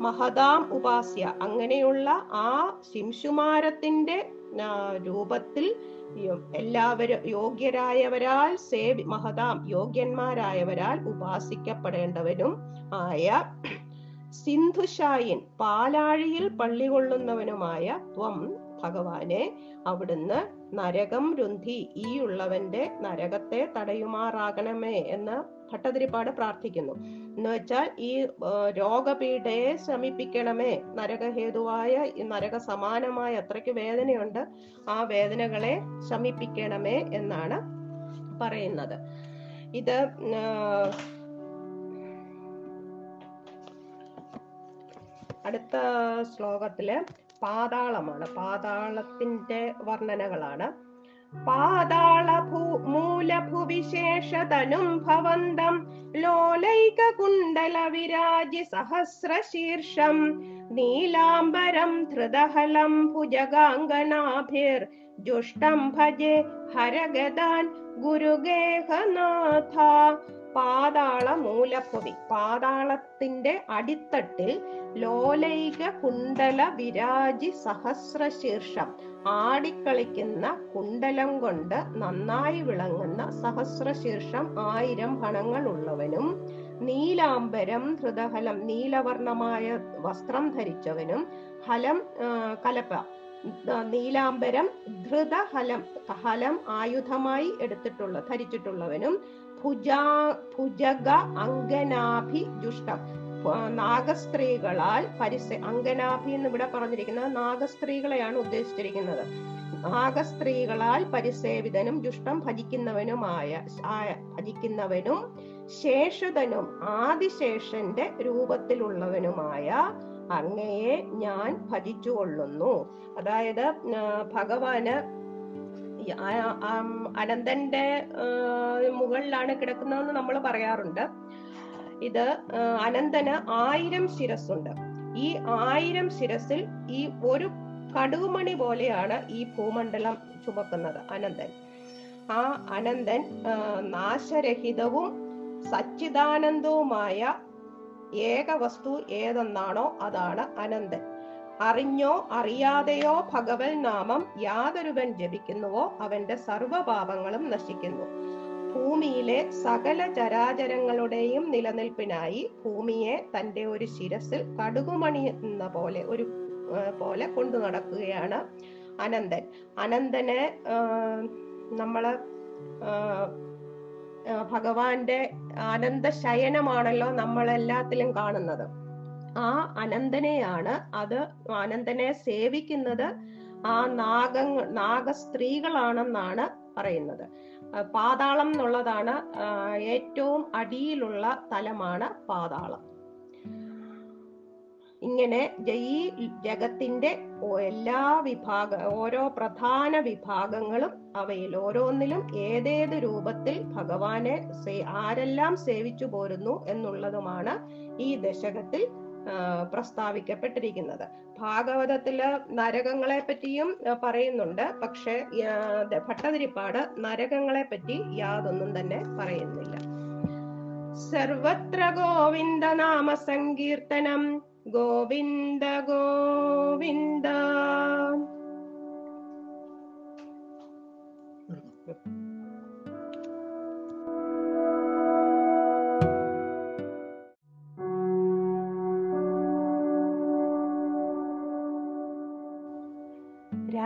മഹതാം ഉപാസ്യ അങ്ങനെയുള്ള ആ ശിംശുമാരത്തിന്റെ രൂപത്തിൽ എല്ലാവരും യോഗ്യരായവരാൽ സേവി മഹതാം യോഗ്യന്മാരായവരാൽ ഉപാസിക്കപ്പെടേണ്ടവനും ആയ സിന്ധുഷായിൻ പാലാഴിയിൽ പള്ളി കൊള്ളുന്നവനുമായ ത്വം ഭഗവാനെ അവിടുന്ന് നരകം രുന്ധി ഈ ഉള്ളവന്റെ നരകത്തെ തടയുമാറാകണമേ എന്ന് ഭട്ടതിരിപ്പാട് പ്രാർത്ഥിക്കുന്നു. എന്ന് വെച്ചാൽ ഈ രോഗപീഠയെ ശമിപ്പിക്കണമേ. നരകഹേതുവായ നരക സമാനമായ അത്രയ്ക്ക് വേദനയുണ്ട്. ആ വേദനകളെ ശമിപ്പിക്കണമേ എന്നാണ് പറയുന്നത്. ഇത് അടുത്ത ശ്ലോകത്തിൽ പാതാളമാണ്. പാതാളത്തിന്റെ വർണനകളാണ്. പാതാള ഭൂ മൂലഭുവിശേഷതനും ഭവന്തം ലോലൈക കുണ്ടല വിരാജി സഹസ്രശീർഷം നീലാംബരം ധൃതഹലം ഭുജഗാംഗനാഭിർ ജുഷ്ടം ഭജെ ഹരഗദാൻ ഗുരുഗേഹനാഥ പാതാള മൂലഭുവി പാതാളത്തിന്റെ അടിത്തട്ടിൽ ലോലൈക കുണ്ടല വിരാജി സഹസ്രശീർഷം. ആടിക്കളിക്കുന്ന കുണ്ടലം കൊണ്ട് നന്നായി വിളങ്ങുന്ന സഹസ്രശീർഷം ആയിരം ഭണങ്ങൾ ഉള്ളവനും നീലാംബരം ഹൃദഹലം നീലവർണമായ വസ്ത്രം ധരിച്ചവനും ഹലം കലപ്പ നീലാംബരം ധൃതഹലം ഹലം ആയുധമായി എടുത്തിട്ടുള്ള ധരിച്ചിട്ടുള്ളവനും ഭുജാ ഭുജഗ അങ്കനാഭി ജുഷ്ടം നാഗസ്ത്രീകളാൽ പരിസ അങ്കനാഭി എന്ന് ഇവിടെ പറഞ്ഞിരിക്കുന്നത് നാഗസ്ത്രീകളെയാണ് ഉദ്ദേശിച്ചിരിക്കുന്നത്. നാഗസ്ത്രീകളാൽ പരിസേവിതനും ജുഷ്ടം ഭജിക്കുന്നവനുമായ ഭജിക്കുന്നവനും ശേഷതനും ആദിശേഷന്റെ രൂപത്തിലുള്ളവനുമായ അങ്ങയെ ഞാൻ ഭജിച്ചുകൊള്ളുന്നു. അതായത് ഭഗവാന് അനന്തന്റെ മുകളിലാണ് കിടക്കുന്നതെന്ന് നമ്മൾ പറയാറുണ്ട്. ഇത് അനന്തന് ആയിരം ശിരസ്സുണ്ട്. ഈ ആയിരം ശിരസിൽ ഈ ഒരു കടുകുമണി പോലെയാണ് ഈ ഭൂമണ്ഡലം ചുമക്കുന്നത് അനന്തൻ. ആ അനന്തൻ നാശരഹിതവും സച്ചിദാനന്ദവുമായ ഏക വസ്തു ഏതെന്നാണോ അതാണ് അനന്തൻ. അറിഞ്ഞോ അറിയാതെയോ ഭഗവൽ നാമം യാതൊരുവൻ ജപിക്കുന്നുവോ അവന്റെ സർവപാപങ്ങളും നശിക്കുന്നു. ഭൂമിയിലെ സകല ചരാചരങ്ങളുടെയും നിലനിൽപ്പിനായി ഭൂമിയെ തന്റെ ഒരു ശിരസിൽ കടുകുമണി എന്ന പോലെ ഒരു പോലെ കൊണ്ടു നടക്കുകയാണ് അനന്തൻ. അനന്തനെ നമ്മൾ ഭഗവാന്റെ ആനന്ദ ശയനമാണല്ലോ നമ്മളെല്ലാത്തിലും കാണുന്നത്. ആ അനന്തനെയാണ് അത് അനന്തനെ സേവിക്കുന്നത് ആ നാഗ സ്ത്രീകളാണെന്നാണ് പറയുന്നത്. പാതാളം എന്നുള്ളതാണ് ഏറ്റവും അടിയിലുള്ള തലമാണ് പാതാളം. ഇങ്ങനെ ഈ ജഗത്തിന്റെ എല്ലാ വിഭാഗ ഓരോ പ്രധാന വിഭാഗങ്ങളും അവയിൽ ഓരോന്നിലും ഏതേത് രൂപത്തിൽ ഭഗവാനെ ആരെല്ലാം സേവിച്ചു പോരുന്നു എന്നുള്ളതുമാണ് ഈ ദശകത്തിൽ പ്രസ്താവിക്കപ്പെട്ടിരിക്കുന്നത്. ഭാഗവതത്തിൽ നരകങ്ങളെ പറ്റിയും പറയുന്നുണ്ട്. പക്ഷെ ഭട്ടതിരിപ്പാട് നരകങ്ങളെ പറ്റി യാതൊന്നും തന്നെ പറയുന്നില്ല. സർവത്ര ഗോവിന്ദ നാമ സങ്കീർത്തനം ഗോവിന്ദ ഗോവിന്ദ.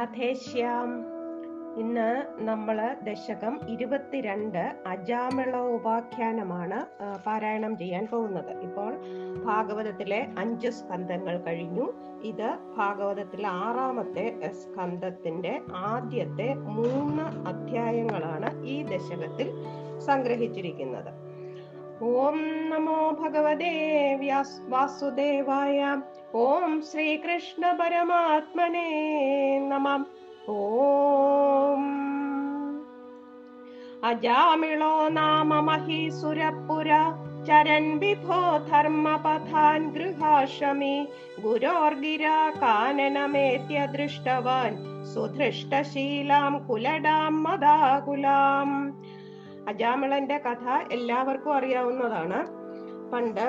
രാധേശ്യാം ഇന്ന് നമ്മൾ ദശകം ഇരുപത്തിരണ്ട് അജാമിള ഉപാഖ്യാനമാണ് പാരായണം ചെയ്യാൻ പോകുന്നത്. ഇപ്പോൾ ഭാഗവതത്തിലെ അഞ്ച് സ്കന്ധങ്ങൾ കഴിഞ്ഞു. ഇത് ഭാഗവതത്തിലെ ആറാമത്തെ സ്കന്ധത്തിന്റെ ആദ്യത്തെ മൂന്ന് അധ്യായങ്ങളാണ് ഈ ദശകത്തിൽ സംഗ്രഹിച്ചിരിക്കുന്നത്. ഓം നമോ ഭഗവതേ വാസുദേവായ ഓം ശ്രീകൃഷ്ണ പരമാത്മനെ നമ. ഓം. അജാമിളോ നാമ മഹീസുരപുര ചരൻ വിഭോ ധർമ്മപഥാൻ ഗൃഹാശ്രമി ഗുരോർഗിര കാനനമേത്യ ദൃഷ്ടവാൻ സുധൃഷ്ടശീലാം കുലടാം മദാകുലാം അജാമിളന്റെ കഥ എല്ലാവർക്കും അറിയാവുന്നതാണ്. പണ്ട്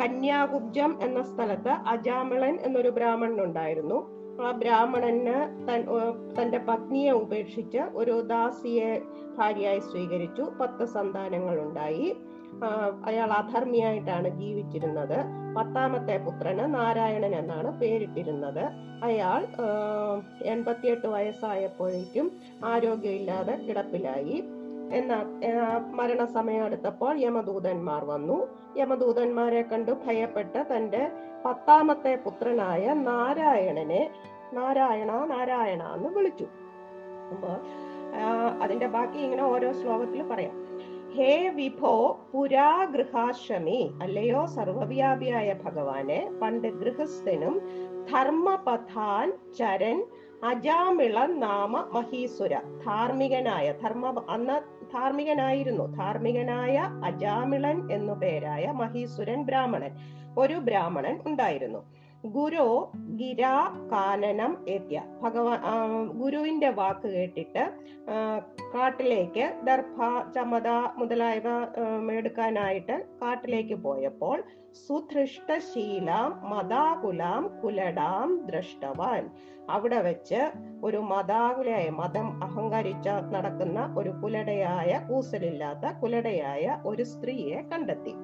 കന്യാകുബ്ജം എന്ന സ്ഥലത്ത് അജാമളൻ എന്നൊരു ബ്രാഹ്മണൻ ഉണ്ടായിരുന്നു ആ ബ്രാഹ്മണന് തന്റെ പത്നിയെ ഉപേക്ഷിച്ച് ഒരു ദാസിയെ ഭാര്യയായി സ്വീകരിച്ചു. പത്ത് സന്താനങ്ങൾ ഉണ്ടായി അയാൾ അധർമ്മിയായിട്ടാണ് ജീവിച്ചിരുന്നത്. പത്താമത്തെ പുത്രന് നാരായണൻ എന്നാണ് പേരിട്ടിരുന്നത്. അയാൾ എൺപത്തിയെട്ട് വയസ്സായപ്പോഴേക്കും ആരോഗ്യമില്ലാതെ കിടപ്പിലായി. എന്നാൽ ആ, മരണസമയം അടുത്തപ്പോൾ യമദൂതന്മാർ വന്നു. യമദൂതന്മാരെ കണ്ടു ഭയപ്പെട്ട തന്റെ പത്താമത്തെ പുത്രനായ നാരായണനെ നാരായണ നാരായണ എന്ന് വിളിച്ചു. അപ്പൊ അതിന്റെ ബാക്കി ഇങ്ങനെ ഓരോ ശ്ലോകത്തിൽ പറയാം. ഹേ വിഭോ പുരാ ഗൃഹാശ്രമി അല്ലയോ സർവവ്യാപിയായ ഭഗവാനെ പണ്ട് ഗൃഹസ്ഥനും ധർമ്മപഥാൻ ചരൻ അജാമിള നാമ മഹീസുര ധാർമ്മികനായ ധർമ്മ അന്ന് ധാർമ്മികനായിരുന്നു. ധാർമ്മികനായ അജാമിളൻ എന്നു പേരായ മഹീസുരൻ ബ്രാഹ്മണൻ. ഒരു ബ്രാഹ്മണൻ ഉണ്ടായിരുന്നു. ഗുരു ഗിരാ കാനനം എത്തിയ ഭഗവാൻ ഗുരുവിന്റെ വാക്ക് കേട്ടിട്ട് കാട്ടിലേക്ക് ദർഭ ചമത മുതലായവ എടുക്കാനായിട്ട് കാട്ടിലേക്ക് പോയപ്പോൾ സുധൃഷ്ടശീലാം മതാകുലാം കുലടാം ദ്രഷ്ടവാൻ. അവിടെ വെച്ച് ഒരു മതാകുലയായ മതം അഹങ്കരിച്ച നടക്കുന്ന ഒരു കുലടയായ കൂസലില്ലാത്ത കുലടയായ ഒരു സ്ത്രീയെ കണ്ടെത്തി.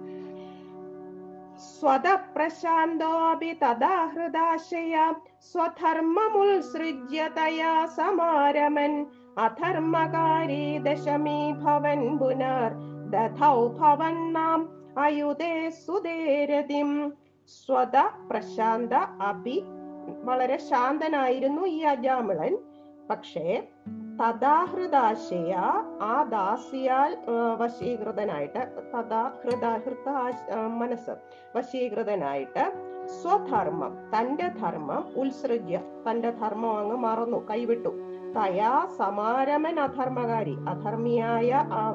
സ്വതപ്രശാന്തോപി തഥാ ഹൃദാശയ സ്വധർമ്മമുത്സൃജ്യ തയാ സമാരമൻ. അധർമ്മകാരി ദശമീ ഭവൻ പുനർ ദധൗ ഭവന്നാം അയുതേ സുതേരതിം. സ്വത പ്രശാന്ത അപി വളരെ ശാന്തനായിരുന്നു ഈ അജാമിളൻ. പക്ഷേ തഥാഹൃദാശയ ആ ദാസിയാൽ വശീകൃതനായിട്ട് തഥാഹൃദാഹൃത മനസ്സ് വശീകൃതനായിട്ട് സ്വധർമ്മം തന്റെ ധർമ്മം ഉത്സൃജ്യ. തന്റെ ധർമ്മം അങ്ങ് മറന്നു കൈവിട്ടു. തയാ സമാരമൻ അധർമ്മകാരി അധർമ്മിയായ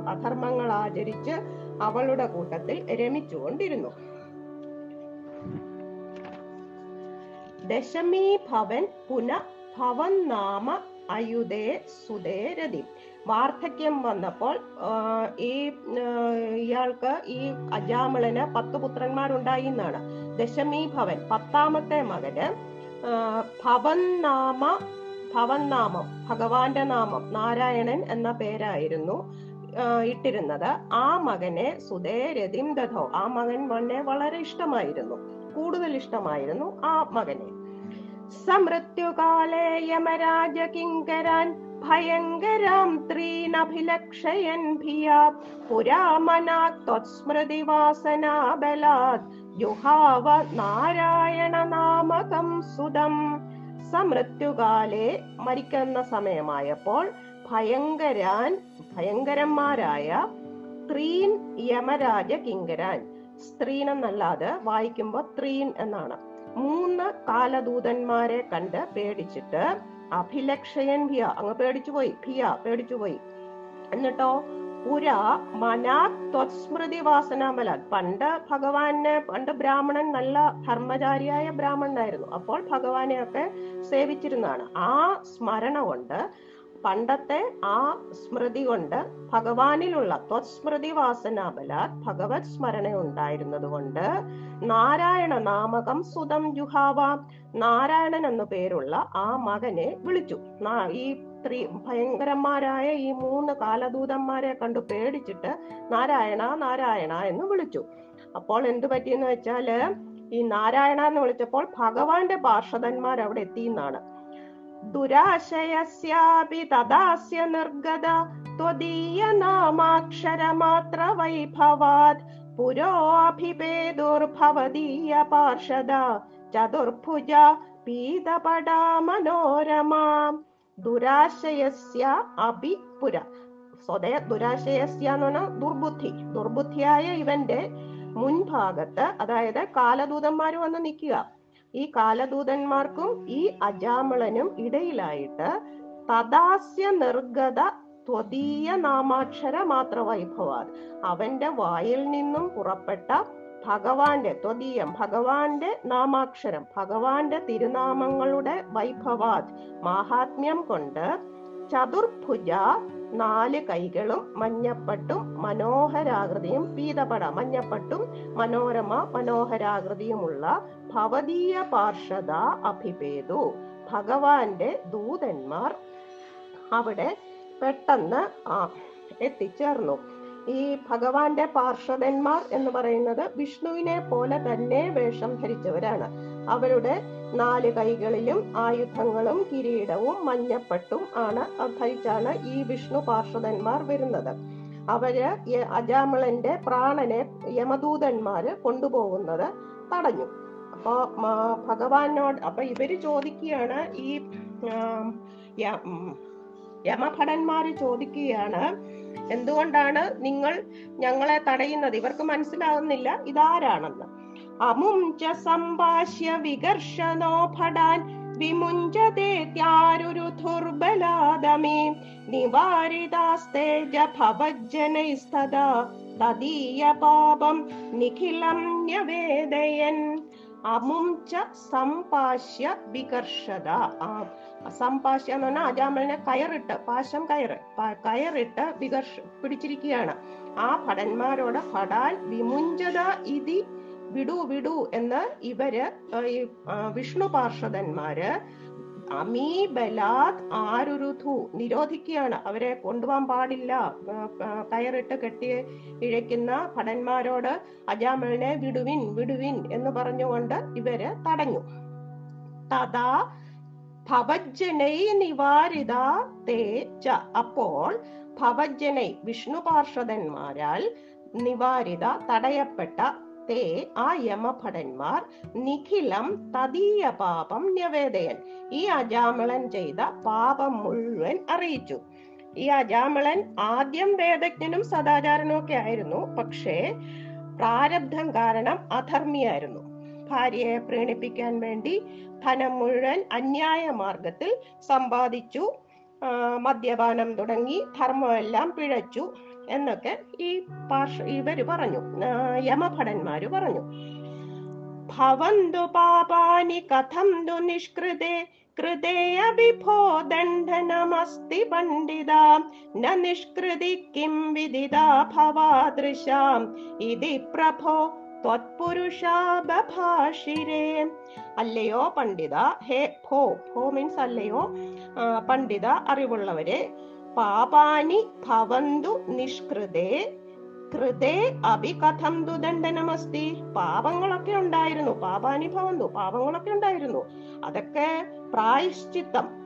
അധർമ്മങ്ങൾ ആചരിച്ച് അവളുടെ കൂട്ടത്തിൽ രമിച്ചുകൊണ്ടിരുന്നു. ദശമീ ഭവൻ പുന ഭവൻ നാമ അയുധേ സുതേരതി വാർദ്ധക്യം വന്നപ്പോൾ ഈ ഇയാൾക്ക് ഈ അജാമിളന് പത്ത് പുത്രന്മാരുണ്ടായി എന്നാണ് ദശമീ ഭവൻ പത്താമത്തെ മകന് ഭവൻ നാമ ഭവൻ നാമം ഭഗവാന്റെ നാമം നാരായണൻ എന്ന പേരായിരുന്നു ഇട്ടിരുന്നത്. ആ മകനെ സുതേരതിം ദധോ. ആ മകൻ വളരെ ഇഷ്ടമായിരുന്നു. കൂടുതൽ ഇഷ്ടമായിരുന്നു ആ മകനെ. സമൃത്യുകാലേ യമരാജ കിങ്കരാൻ ഭയങ്കരാം ത്രീനഭിലക്ഷയൻ ഭിയാ. പുരാമനാത്സ്മൃതി വാസനാബലാത് ജുഹാവ നാരായണ നാമകം സുതം. സമൃത്യുകാലേ മരിക്കുന്ന സമയമായപ്പോൾ ഭയങ്കരാൻ ഭയങ്കരന്മാരായ ത്രീൻ യമരാജ കിങ്കരാൻ സ്ത്രീൻ എന്നല്ലാതെ വായിക്കുമ്പോ ത്രീൻ എന്നാണ്. മൂന്ന് കാലദൂതന്മാരെ കണ്ട് പേടിച്ചിട്ട് അഭിലക്ഷയൻ ഭിയ അങ്ങ് പേടിച്ചു പോയി. ഭിയ പേടിച്ചു പോയി. എന്നിട്ടോ പുര മനാസ്മൃതി വാസനാമല. പണ്ട് ഭഗവാനെ പണ്ട് ബ്രാഹ്മണൻ നല്ല ധർമ്മചാരിയായ ബ്രാഹ്മണനായിരുന്നു. അപ്പോൾ ഭഗവാനെ ഒക്കെ സേവിച്ചിരുന്നാണ് ആ സ്മരണ കൊണ്ട് പണ്ടത്തെ ആ സ്മൃതി കൊണ്ട് ഭഗവാനിലുള്ള ത്വസ്മൃതി വാസനാബല ഭഗവത് സ്മരണ ഉണ്ടായിരുന്നത് കൊണ്ട് നാരായണ നാമകം സുതം ജുഹാവ. നാരായണൻ എന്നു പേരുള്ള ആ മകനെ വിളിച്ചു. ഈ സ്ത്രീ ഭയങ്കരന്മാരായ ഈ മൂന്ന് കാലദൂതന്മാരെ കണ്ടു പേടിച്ചിട്ട് നാരായണ നാരായണ എന്ന് വിളിച്ചു. അപ്പോൾ എന്തു പറ്റിയെന്ന് വെച്ചാൽ ഈ നാരായണ എന്ന് വിളിച്ചപ്പോൾ ഭഗവാന്റെ പാർഷദന്മാർ അവിടെ എത്തിയെന്നാണ്. ദുരാശയസ്യാപി തദാസ്യ നിർഗത. വൈഭവാത് പുരോഭിപേദുർഭവദീയ പാർഷദ. ചതുർഭുജ പീതപടാ മനോരമ. ദുരാശയസ്യ അഭി പുര. സ്വതേ ദുരാശയസ്യ എന്ന് പറഞ്ഞാൽ ദുർബുദ്ധി. ദുർബുദ്ധിയായ ഇവന്റെ മുൻഭാഗത്ത് അതായത് കാലദൂതന്മാർ വന്ന് നിൽക്കുക. ഈ കാലദൂതന്മാർക്കും ഈ അജാമിളനും ഇടയിലായിട്ട് തദാസ്യ നിർഗത ത്വതീയ നാമാക്ഷര മാത്ര വൈഭവാത് അവന്റെ വായിൽ നിന്നും പുറപ്പെട്ട ഭഗവാന്റെ ത്വതീയം ഭഗവാന്റെ നാമാക്ഷരം ഭഗവാന്റെ തിരുനാമങ്ങളുടെ വൈഭവാത് മാഹാത്മ്യം കൊണ്ട് ചതുർഭുജ നാല് കൈകളും മഞ്ഞപ്പട്ടും മനോഹരാകൃതിയും പീതപട മഞ്ഞപ്പട്ടും മനോരമ മനോഹരാകൃതിയുമുള്ള ഭവതീയ പാർഷദ അഭിപേതു ഭഗവാന്റെ ദൂതന്മാർ അവിടെ പെട്ടെന്ന് എത്തിച്ചേർന്നു. ഈ ഭഗവാന്റെ പാർഷദന്മാർ എന്ന് പറയുന്നത് വിഷ്ണുവിനെ പോലെ തന്നെ വേഷം ധരിച്ചവരാണ്. അവരുടെ നാല് കൈകളിലും ആയുധങ്ങളും കിരീടവും മഞ്ഞപ്പെട്ടും ആണ് ധരിച്ചാണ് ഈ വിഷ്ണു പാർഷദന്മാർ വരുന്നത്. അവർ അജാമിളന്റെ പ്രാണനെ യമദൂതന്മാര് കൊണ്ടുപോകുന്നത് തടഞ്ഞു. അപ്പൊ ഭഗവാനോട് അപ്പൊ ഇവർ ചോദിക്കുകയാണ് ഈ യമഭടന്മാര് ചോദിക്കുകയാണ് എന്തുകൊണ്ടാണ് നിങ്ങൾ ഞങ്ങളെ തടയുന്നത്? ഇവർക്ക് മനസ്സിലാവുന്നില്ല ഇതാരാണെന്ന്. അമുഞ്ച സംഭാഷ്യ വികർഷണോ ഭടാൻ തദീയ പാപം നിഖിലം സംപാശ്യ വികർഷത. സംപാശ്യ എന്ന് പറഞ്ഞാൽ അജാമലിനെ കയറിട്ട് പാശം കയറ് കയറിട്ട് വികർഷ പിടിച്ചിരിക്കുകയാണ്. ആ ഭടന്മാരോട് ഭടാൽ വിമുഞ്ചത ഇതി വിടു വിടു എന്ന് ഇവർ ഈ വിഷ്ണു പാർഷദന്മാര് അമീബലാത് ആരുരുധു നിരോധിക്കുകയാണ് അവരെ കൊണ്ടുപോകാൻ പാടില്ല. കയറിട്ട് കെട്ടി ഇഴയ്ക്കുന്ന ഭടന്മാരോട് അജാമലിനെ വിടുവിൻ വിടുവിൻ എന്ന് പറഞ്ഞുകൊണ്ട് ഇവർ തടഞ്ഞു. തഥാ ഭവജ്ജനൈ നിവാരിത തേ ച അപ്പോൾ ഭവജ്ജനൈ വിഷ്ണു പാർഷദന്മാരാൽ നിവാരിത തടയപ്പെട്ട തേ ആ യമഭടന്മാർ നിഖിലം തദീയ പാപം ന്യവേദയൻ. ഈ അജാമളൻ ചെയ്ത പാപം മുഴുവൻ അറിയിച്ചു. ഈ അജാമളൻ ആദ്യം വേദജ്ഞനും സദാചാരനും ഒക്കെ ആയിരുന്നു. പക്ഷേ പ്രാരബ്ധം കാരണം അധർമ്മിയായിരുന്നു. ഭാര്യയെ പ്രീണിപ്പിക്കാൻ വേണ്ടി ധനം മുഴുവൻ അന്യായ മാർഗത്തിൽ സമ്പാദിച്ചു. മദ്യപാനം തുടങ്ങി ധർമ്മമെല്ലാം പിഴച്ചു എന്നൊക്കെ ഈ പാർഷ ഇവർ പറഞ്ഞു. യമഭടന്മാര് പറഞ്ഞു. ഭവന്തു പാപാനി കഥം തു നിഷ്കൃതേ കൃതേ അഭിഭോ ദണ്ഡനമസ്തി പണ്ഡിത ന നിഷ്കൃതി കിം വിദിതാ ഭവാദൃശാം. ഇതി പ്രഭോ ത്വത്പുരുഷാഭാഷിരേ അല്ലയോ പണ്ഡിത? ഹേ ഭോ ഭോ മീൻസ് അല്ലയോ. പണ്ഡിത അറിവുള്ളവരെ പാപാനി ഭവന്തു നിഷ്കൃതേ കൃതേ അഭി കഥം ദുദണ്ഡനമസ്തി പാപങ്ങളൊക്കെ ഉണ്ടായിരുന്നു. പാപാനി ഭവന്തു പാപങ്ങളൊക്കെ ഉണ്ടായിരുന്നു. അതൊക്കെ പ്രായശ്ചിത്തം.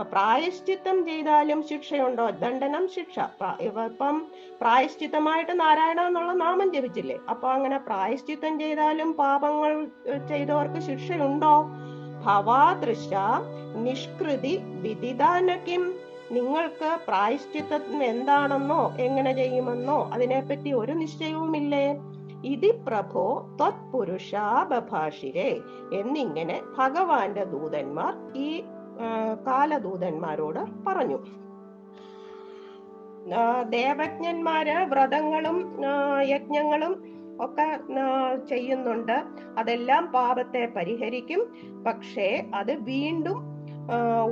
പ്രായശ്ചിത്തം ചെയ്താലും ശിക്ഷയുണ്ടോ? ദണ്ഡനം ശിക്ഷ. ഇപ്പം പ്രായശ്ചിത്തമായിട്ട് നാരായണ എന്നുള്ള നാമം ജപിച്ചില്ലേ? അപ്പൊ അങ്ങനെ പ്രായശ്ചിത്തം ചെയ്താലും പാപങ്ങൾ ചെയ്തവർക്ക് ശിക്ഷയുണ്ടോ? ഭവാദൃശ നിഷ്കൃതി വിദിതാനകിം നിങ്ങൾക്ക് പ്രായശ്ചിത്തം എന്താണെന്നോ എങ്ങനെ ചെയ്യുമെന്നോ അതിനെപ്പറ്റി ഒരു നിശ്ചയവുമില്ലേ? ഇതി പ്രഭോ ത്വത്പുരുഷാഭാഷിരേ എന്നിങ്ങനെ ഭഗവാന്റെ ദൂതന്മാർ ഈ കാലദൂതന്മാരോട് പറഞ്ഞു. ദേവജ്ഞന്മാര് വ്രതങ്ങളും യജ്ഞങ്ങളും ഒക്കെ ചെയ്യുന്നുണ്ട്. അതെല്ലാം പാപത്തെ പരിഹരിക്കും. പക്ഷേ അത് വീണ്ടും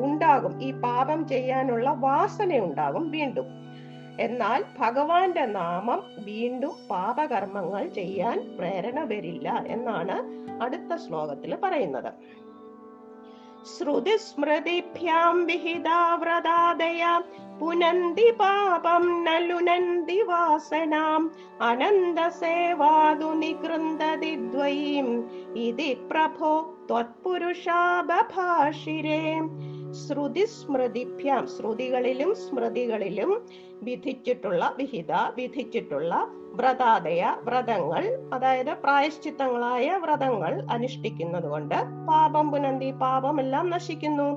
ഉണ്ടാകും. ഈ പാപം ചെയ്യാനുള്ള വാസന ഉണ്ടാകും വീണ്ടും. എന്നാൽ ഭഗവാന്റെ നാമം വീണ്ടും പാപകർമ്മങ്ങൾ ചെയ്യാൻ പ്രേരണ വരില്ല എന്നാണ് അടുത്ത ശ്ലോകത്തിൽ പറയുന്നത്. ृति स्मृतिभ्यां विहिता व्रतादया पुनन्ति पापं न लुनन्ति वासनाम् अनन्दसेवादु निक्रन्ददि द्वयीम् इति प्रभो त्वत्पुरुषाबभाषिरे। ത്വത്പുരുഷാഭാഷിരേ ശ്രുതിസ്മൃതിഭ്യാം ശ്രുതികളിലും സ്മൃതികളിലും വിധിച്ചിട്ടുള്ള വിഹിത വിധിച്ചിട്ടുള്ള വ്രതാദയ വ്രതങ്ങൾ അതായത് പ്രായശ്ചിത്തങ്ങളായ വ്രതങ്ങൾ അനുഷ്ഠിക്കുന്നത് കൊണ്ട് പാപം പുനന്തി പാപമെല്ലാം നശിക്കുന്നു.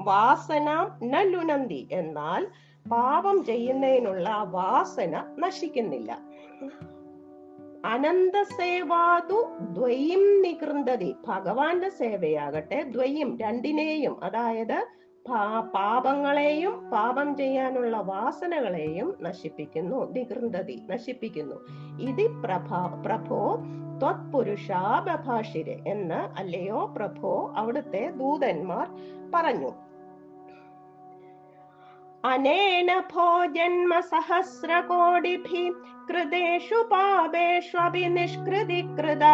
വാസന നല്ലുനന്തി എന്നാൽ പാപം ചെയ്യുന്നതിനുള്ള വാസന നശിക്കുന്നില്ല. അനന്തസേവാതു ദ്വയം നികൃന്തതി. ഭഗവാന്റെ സേവയാകട്ടെ ദ്വയം രണ്ടിനെയും അതായത് പാപങ്ങളെയും പാപം ചെയ്യാനുള്ള വാസനകളെയും നശിപ്പിക്കുന്നു നികൃന്തതി നശിപ്പിക്കുന്നു. ഇത് പ്രഭോ പ്രഭോ ത്വത്പുരുഷാഭാഷിര് എന്ന് അല്ലയോ പ്രഭോ അവിടുത്തെ ദൂതന്മാർ പറഞ്ഞു. അനേന ഭോജന്മ സഹസ്രകോടിഭി കൃതേഷു പാപേഷ്വപി നിഷ്കൃതി കൃത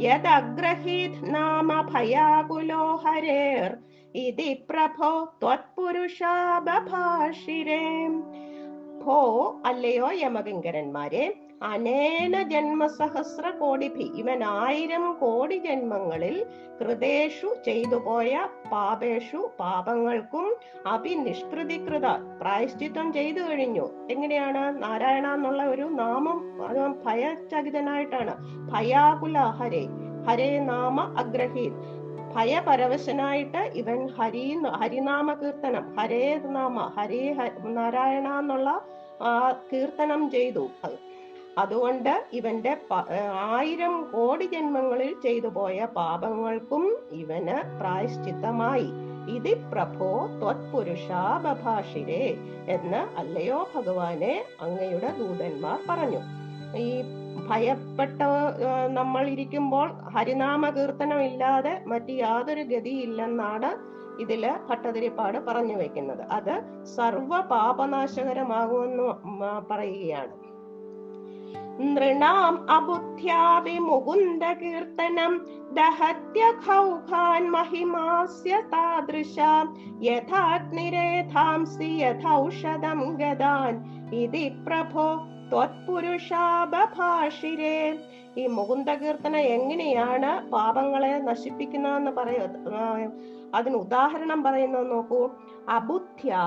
യദഗ്രഹീത് നാമ ഭയാകുലോ ഹരേർ ഇതി പ്രഭോ ത്വത്പുരുഷാഭാഷിരേ ഭോ അല്ലയോ യമകിങ്കരന്മാരെ അനേന ജന്മസഹസ്ര കോടിഭി ഇവൻ ആയിരം കോടി ജന്മങ്ങളിൽ കൃതേഷു ചെയ്തു പോയ പാപേഷു പാപങ്ങൾക്കും അഭിനിഷ്കൃതികൃത പ്രായശ്ചിത്വം ചെയ്തു കഴിഞ്ഞു. എങ്ങനെയാണ്? നാരായണ എന്നുള്ള ഒരു നാമം ഭയചകിതനായിട്ടാണ്. ഭയാകുല ഹരേ ഹരേ നാമ അഗ്രഹീത്. ഭയപരവശനായിട്ട് ഇവൻ ഹരി ഹരിനാമ കീർത്തനം ഹരേ നാമ ഹരേ നാരായണ എന്നുള്ള കീർത്തനം ചെയ്തു. അതുകൊണ്ട് ഇവന്റെ ആയിരം കോടി ജന്മങ്ങളിൽ ചെയ്തു പോയ പാപങ്ങൾക്കും ഇവന് പ്രായശ്ചിത്തമായി. ഇതി പ്രഭോ ത്വത്പുരുഷാപഭാഷിരേ എന്ന് അല്ലയോ ഭഗവാനെ അങ്ങയുടെ ദൂതന്മാർ പറഞ്ഞു. ഈ ഭയപ്പെട്ട നമ്മൾ ഇരിക്കുമ്പോൾ ഹരിനാമ കീർത്തനം ഇല്ലാതെ മറ്റു യാതൊരു ഗതിയില്ലെന്നാണ് ഇതിൽ ഭട്ടതിരിപ്പാട് പറഞ്ഞു വെക്കുന്നത്. അത് സർവ പാപനാശകരമാകുമെന്ന് പറയുകയാണ്. നൃണാം അബുദ്ധ്യാപി മുകുന്ദ കീർത്തനം ദഹത്യ ഖൗഖാൻ മഹിമാസ്യ താദൃശ യഥാഗ്നിരേധാംസി യഥൗഷധം ഗദാൻ ഇതി പ്രഭോ ഈ എങ്ങനെയാണ് പാപങ്ങളെ നശിപ്പിക്കുന്നതെന്ന് പറയ പറയുന്നത് അതിന് ഉദാഹരണം പറയുന്നത് നോക്കൂ. അബുദ്ധ്യ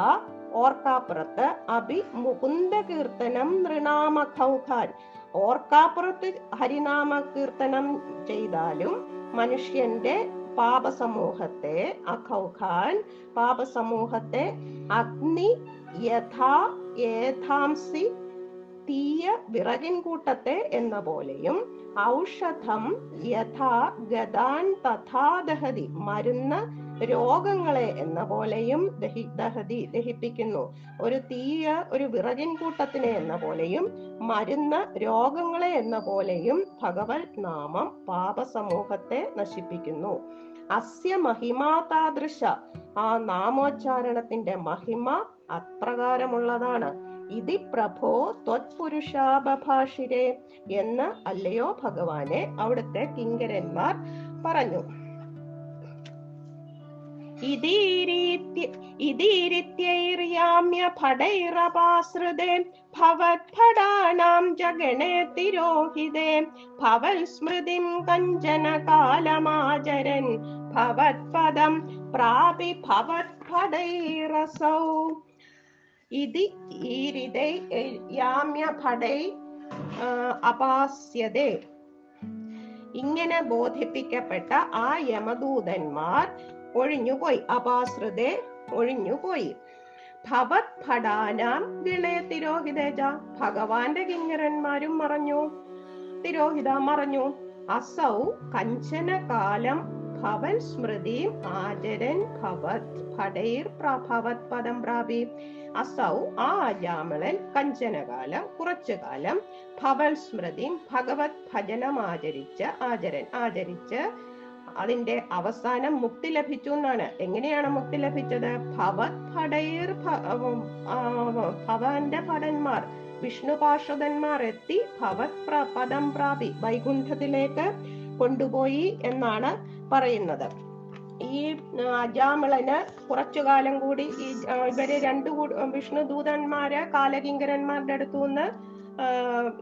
ഓർക്കാപ്പുറത്ത് അഭി മുകുന്ദ കീർത്തനം നൃണാമ ഖൗഖാൻ. ഓർക്കാപ്പുറത്ത് ഹരിനാമ കീർത്തനം ചെയ്താലും മനുഷ്യന്റെ പാപസമൂഹത്തെ അഖൗഖാൻ പാപസമൂഹത്തെ അഗ്നി യഥാ ഏഥാംസി തീയ വിറകിൻ കൂട്ടത്തെ എന്ന പോലെയും ഔഷധം യഥാ ഗതാൻ തഥാ ദഹതി മരുന്ന് രോഗങ്ങളെ എന്ന പോലെയും ദഹി ദഹതി ദഹിപ്പിക്കുന്നു. ഒരു തീയ ഒരു വിറകിൻ കൂട്ടത്തിനെ എന്ന പോലെയും മരുന്ന് രോഗങ്ങളെ എന്ന പോലെയും ഭഗവത് നാമം പാപസമൂഹത്തെ നശിപ്പിക്കുന്നു. അസ്യ മഹിമാതാദൃശ ആ നാമോച്ചാരണത്തിന്റെ മഹിമ അപ്രകാരമുള്ളതാണ്. ഇതി പ്രഭോ ത്വത്പുരുഷാപഭാഷിരേ എന്ന് അല്ലയോ ഭഗവാനെ അവിടുത്തെ കിങ്കരന്മാർ പറഞ്ഞു. ഭവത്പദം പ്രാപി അപാസ്യതേ. ഇങ്ങനെ ബോധിപ്പിക്കപ്പെട്ട ആ യമദൂതന്മാർ ഒഴിഞ്ഞുപോയി ഒഴിഞ്ഞു ഒഴിഞ്ഞുപോയി ഭവത് ഭടാനാം ഗിളയ തിരോഹിതേജ. ഭഗവാന്റെ കിങ്ങരന്മാരും മറഞ്ഞു. തിരോഹിത മറഞ്ഞു. അസൗ കഞ്ചന കാലം ഭവൻ സ്മൃതി ആചരൻ ഭവത് ഭടൈർ പ്രഭവത് പദം പ്രാപി. അസൗ ആ കഞ്ചനകാലം കുറച്ചു കാലം ഭവൽ സ്മൃതി ഭഗവത് ഭജനം ആചരിച്ച് ആചരൻ ആചരിച്ച് അതിന്റെ അവസാനം മുക്തി ലഭിച്ചു എന്നാണ്. എങ്ങനെയാണ് മുക്തി ലഭിച്ചത്? ഭവത് ഭടൈർ ഭവന്റെ ഭടന്മാർ വിഷ്ണു പാർഷദന്മാർ എത്തി ഭവത് പദം പ്രാപി വൈകുണ്ഠത്തിലേക്ക് കൊണ്ടുപോയി എന്നാണ് പറയുന്നത്. ഈ അജാമിളന് കുറച്ചു കാലം കൂടി ഈ ഇവർ രണ്ടു വിഷ്ണു ദൂതന്മാര് കാലകിങ്കരന്മാരുടെ അടുത്തു നിന്ന്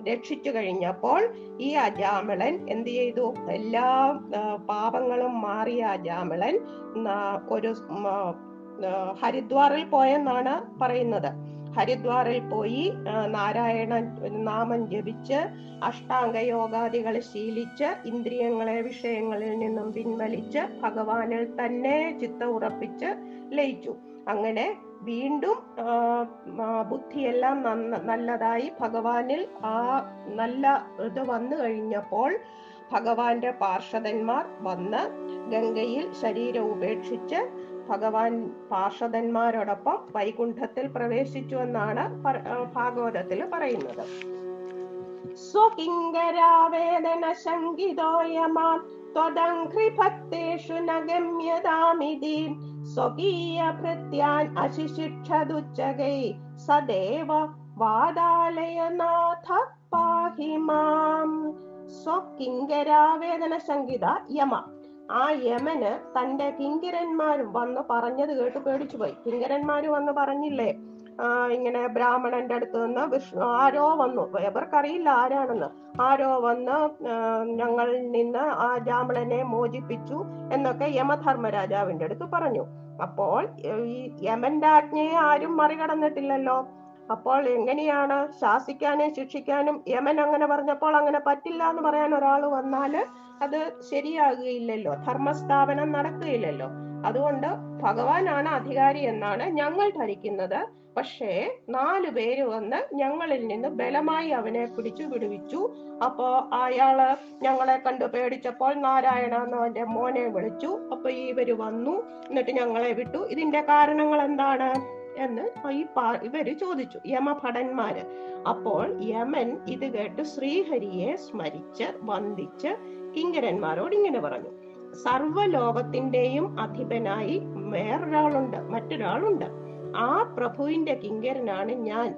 രക്ഷിച്ചു കഴിഞ്ഞപ്പോൾ ഈ അജാമിളൻ എന്ത് ചെയ്തു? എല്ലാ പാപങ്ങളും മാറിയ അജാമിളൻ ഒരു ഹരിദ്വാറിൽ പോയെന്നാണ് പറയുന്നത്. ഹരിദ്വാറിൽ പോയി നാരായണ നാമം ജപിച്ച് അഷ്ടാംഗ യോഗാദികൾ ശീലിച്ച് ഇന്ദ്രിയങ്ങളെ വിഷയങ്ങളിൽ നിന്നും പിൻവലിച്ച് ഭഗവാനിൽ തന്നെ ചിത്ത ഉറപ്പിച്ച് ലയിച്ചു. അങ്ങനെ വീണ്ടും ബുദ്ധിയെല്ലാം നല്ലതായി ഭഗവാനിൽ ആ നല്ല ഇത് വന്നു കഴിഞ്ഞപ്പോൾ ഭഗവാന്റെ പാർഷദന്മാർ വന്ന് ഗംഗയിൽ ശരീരം ഉപേക്ഷിച്ച് ഭഗവാൻ പാർഷദന്മാരോടൊപ്പം വൈകുണ്ഠത്തിൽ പ്രവേശിച്ചു എന്നാണ് ഭാഗവതത്തിൽ പറയുന്നത്. സ്വകിങ്കരാവേദന ത്വദംഘ്രിഭക്തേഷു നഗമ്യതാമിതി സ്വകീയ ഭൃത്യാൻ അശിശിക്ഷതുച്ചകൈ സദേവ വാദാലയനാഥ പാഹി മാം സ്വകിങ്കരാവേദന സംഗീത യമ. ആ യമന് തന്റെ കിങ്കരന്മാരും വന്ന് പറഞ്ഞത് കേട്ട് പേടിച്ചു പോയി കിങ്കരന്മാര് വന്ന് പറഞ്ഞില്ലേ? ഇങ്ങനെ ബ്രാഹ്മണന്റെ അടുത്ത് നിന്ന് വിഷ്ണു ആരോ വന്നു. ഇവർക്കറിയില്ല ആരാണെന്ന്. ആരോ വന്ന് ഞങ്ങളിൽ നിന്ന് ആ ബ്രാഹ്മണനെ മോചിപ്പിച്ചു എന്നൊക്കെ യമധർമ്മരാജാവിന്റെ അടുത്ത് പറഞ്ഞു. അപ്പോൾ ഈ യമന്റെ ആജ്ഞയെ ആരും മറികടന്നിട്ടില്ലല്ലോ. അപ്പോൾ എങ്ങനെയാണ് ശാസിക്കാനും ശിക്ഷിക്കാനും യമൻ അങ്ങനെ പറഞ്ഞപ്പോൾ അങ്ങനെ പറ്റില്ല എന്ന് പറയാൻ ഒരാൾ വന്നാൽ അത് ശരിയാകുകയില്ലല്ലോ. ധർമ്മസ്ഥാപനം നടക്കുകയില്ലല്ലോ. അതുകൊണ്ട് ഭഗവാനാണ് അധികാരി എന്നാണ് ഞങ്ങൾ ധരിക്കുന്നത്. പക്ഷേ നാലു പേര് വന്ന് ഞങ്ങളിൽ നിന്ന് ബലമായി അവനെ പിടിച്ചു വിടുവിച്ചു. അപ്പോ അയാൾ ഞങ്ങളെ കണ്ടു പേടിച്ചപ്പോൾ നാരായണ എന്ന് അവന്റെ മോനെ വിളിച്ചു. അപ്പൊ ഇവർ വന്നു. എന്നിട്ട് ഞങ്ങളെ വിട്ടു. ഇതിന്റെ കാരണങ്ങൾ എന്താണ്? എന്ന് ഈ ഇവർ ചോദിച്ചു. യമഭടന്മാര്. അപ്പോൾ യമൻ ഇത് കേട്ട് ശ്രീഹരിയെ സ്മരിച്ച് വന്ദിച്ച് കിങ്കരന്മാരോട് ഇങ്ങനെ പറഞ്ഞു. സർവലോകത്തിന്റെയും അധിപനായി വേറൊരാളുണ്ട്. മറ്റൊരാളുണ്ട്. ആ പ്രഭുവിന്റെ കിങ്കരനാണ് ഞാൻ.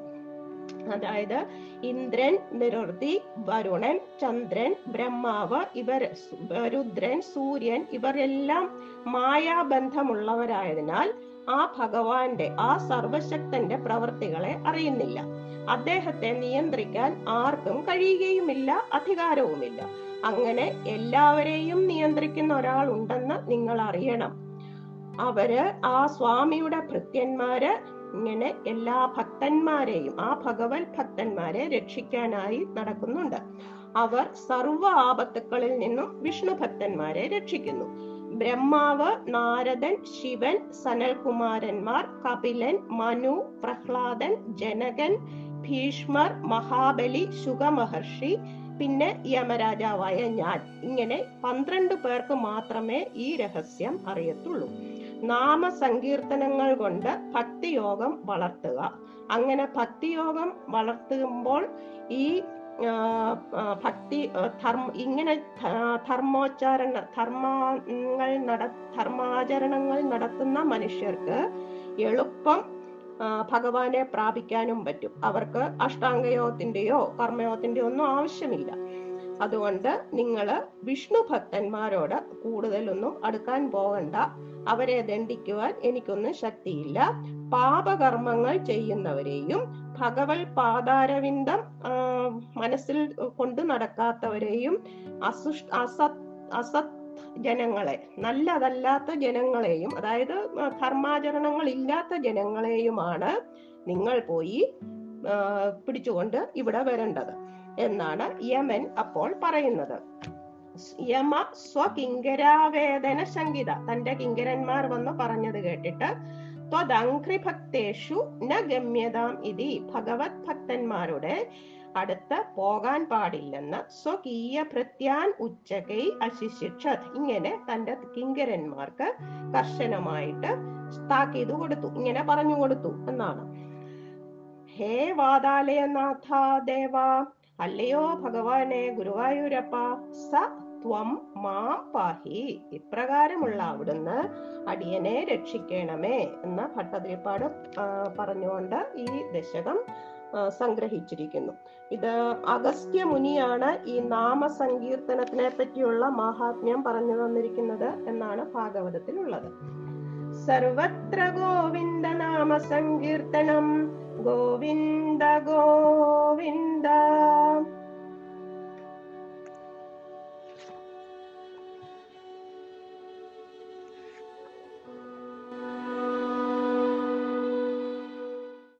അതായത് ഇന്ദ്രൻ നിരുതി വരുണൻ ചന്ദ്രൻ ബ്രഹ്മാവ് ഇവർ രുദ്രൻ സൂര്യൻ ഇവരെല്ലാം മായാബന്ധമുള്ളവരായതിനാൽ ആ ഭഗവാന്റെ ആ സർവശക്തന്റെ പ്രവൃത്തികളെ അറിയുന്നില്ല. അദ്ദേഹത്തെ നിയന്ത്രിക്കാൻ ആർക്കും കഴിയുകയുമില്ല അധികാരവുമില്ല. അങ്ങനെ എല്ലാവരെയും നിയന്ത്രിക്കുന്ന ഒരാൾ ഉണ്ടെന്ന് നിങ്ങൾ അറിയണം അവർ ആ സ്വാമിയുടെ ഭൃത്യന്മാര് ഇങ്ങനെ എല്ലാ ഭക്തന്മാരെയും ആ ഭഗവത് ഭക്തന്മാരെ രക്ഷിക്കാനായി നടക്കുന്നുണ്ട്. അവർ സർവ ആപത്തുക്കളിൽ നിന്നും വിഷ്ണു ഭക്തന്മാരെ രക്ഷിക്കുന്നു. ബ്രഹ്മാവ് നാരദൻ ശിവൻ സനൽകുമാരന്മാർ കപിലൻ മനു പ്രഹ്ലാദൻ ജനകൻ ഭീഷ്മർ മഹാബലി സുഖമഹർഷി പിന്നെ യമരാജാവായ ഞാൻ. ഇങ്ങനെ പന്ത്രണ്ട് പേർക്ക് മാത്രമേ ഈ രഹസ്യം അറിയത്തുള്ളൂ. നാമസങ്കീർത്തനങ്ങൾ കൊണ്ട് ഭക്തിയോഗം വളർത്തുക. അങ്ങനെ ഭക്തിയോഗം വളർത്തുമ്പോൾ ഈ ഭക്തി ധർമ്മ ഇങ്ങനെ ധർമ്മോച്ചാരണ ധർമ്മങ്ങൾ നട ധർമാചരണങ്ങൾ നടത്തുന്ന മനുഷ്യർക്ക് എളുപ്പം ഭഗവാനെ പ്രാപിക്കാനും പറ്റും. അവർക്ക് അഷ്ടാംഗയോഗത്തിന്റെയോ കർമ്മയോഗത്തിന്റെയോ ഒന്നും ആവശ്യമില്ല. അതുകൊണ്ട് നിങ്ങൾ വിഷ്ണു ഭക്തന്മാരോട് കൂടുതലൊന്നും അടുക്കാൻ പോകണ്ട. അവരെ ദണ്ഡിക്കുവാൻ എനിക്കൊന്നും ശക്തിയില്ല. പാപകർമ്മങ്ങൾ ചെയ്യുന്നവരെയും ഭഗവത് പാതാരവിന്ദം മനസ്സിൽ കൊണ്ട് നടക്കാത്തവരെയും അസുഷ് അസത് അസത് ജനങ്ങളെ നല്ലതല്ലാത്ത ജനങ്ങളെയും അതായത് ധർമാചരണങ്ങൾ ഇല്ലാത്ത ജനങ്ങളെയുമാണ് നിങ്ങൾ പോയി പിടിച്ചുകൊണ്ട് ഇവിടെ വരേണ്ടത്. എന്നാണ് യമൻ അപ്പോൾ പറയുന്നത്. യമ സ്വകിങ്കരാവേദന ശങ്കിത തന്റെ കിങ്കരന്മാർ വന്ന് പറഞ്ഞത് കേട്ടിട്ട് ത്വദംഘ്രിഭക്തേഷു ന ഗമ്യതാം ഇതി ഭഗവത് ഭക്തന്മാരുടെ അടുത്ത് പോകാൻ പാടില്ലെന്ന് സ്വകീയ പ്രത്യാൻ ഉച്ചകൈ അശിശിക്ഷത് ഇങ്ങനെ തന്റെ കിങ്കരന്മാർക്ക് കർശനമായിട്ട് താക്കീത് കൊടുത്തു. ഇങ്ങനെ പറഞ്ഞു കൊടുത്തു എന്നാണ്. ഹേ വാതാലയനാഥ ദേവ അല്ലയോ ഭഗവാനെ ഗുരുവായൂരപ്പ? സ ത്വം മാം പാഹി. ഇപ്രകാരമുള്ള അവിടുന്ന് അടിയനെ രക്ഷിക്കണമേ എന്ന ഭട്ടതിരിപ്പാട് പറഞ്ഞുകൊണ്ട് ഈ ദശകം സംഗ്രഹിച്ചിരിക്കുന്നു. ഇത് അഗസ്ത്യ മുനിയാണ് ഈ നാമസങ്കീർത്തനത്തിനെ പറ്റിയുള്ള മഹാത്മ്യം പറഞ്ഞു തന്നിരിക്കുന്നത് എന്നാണ് ഭാഗവതത്തിലുള്ളത്. സർവത്ര ഗോവിന്ദ നാമ സങ്കീർത്തനം govinda govinda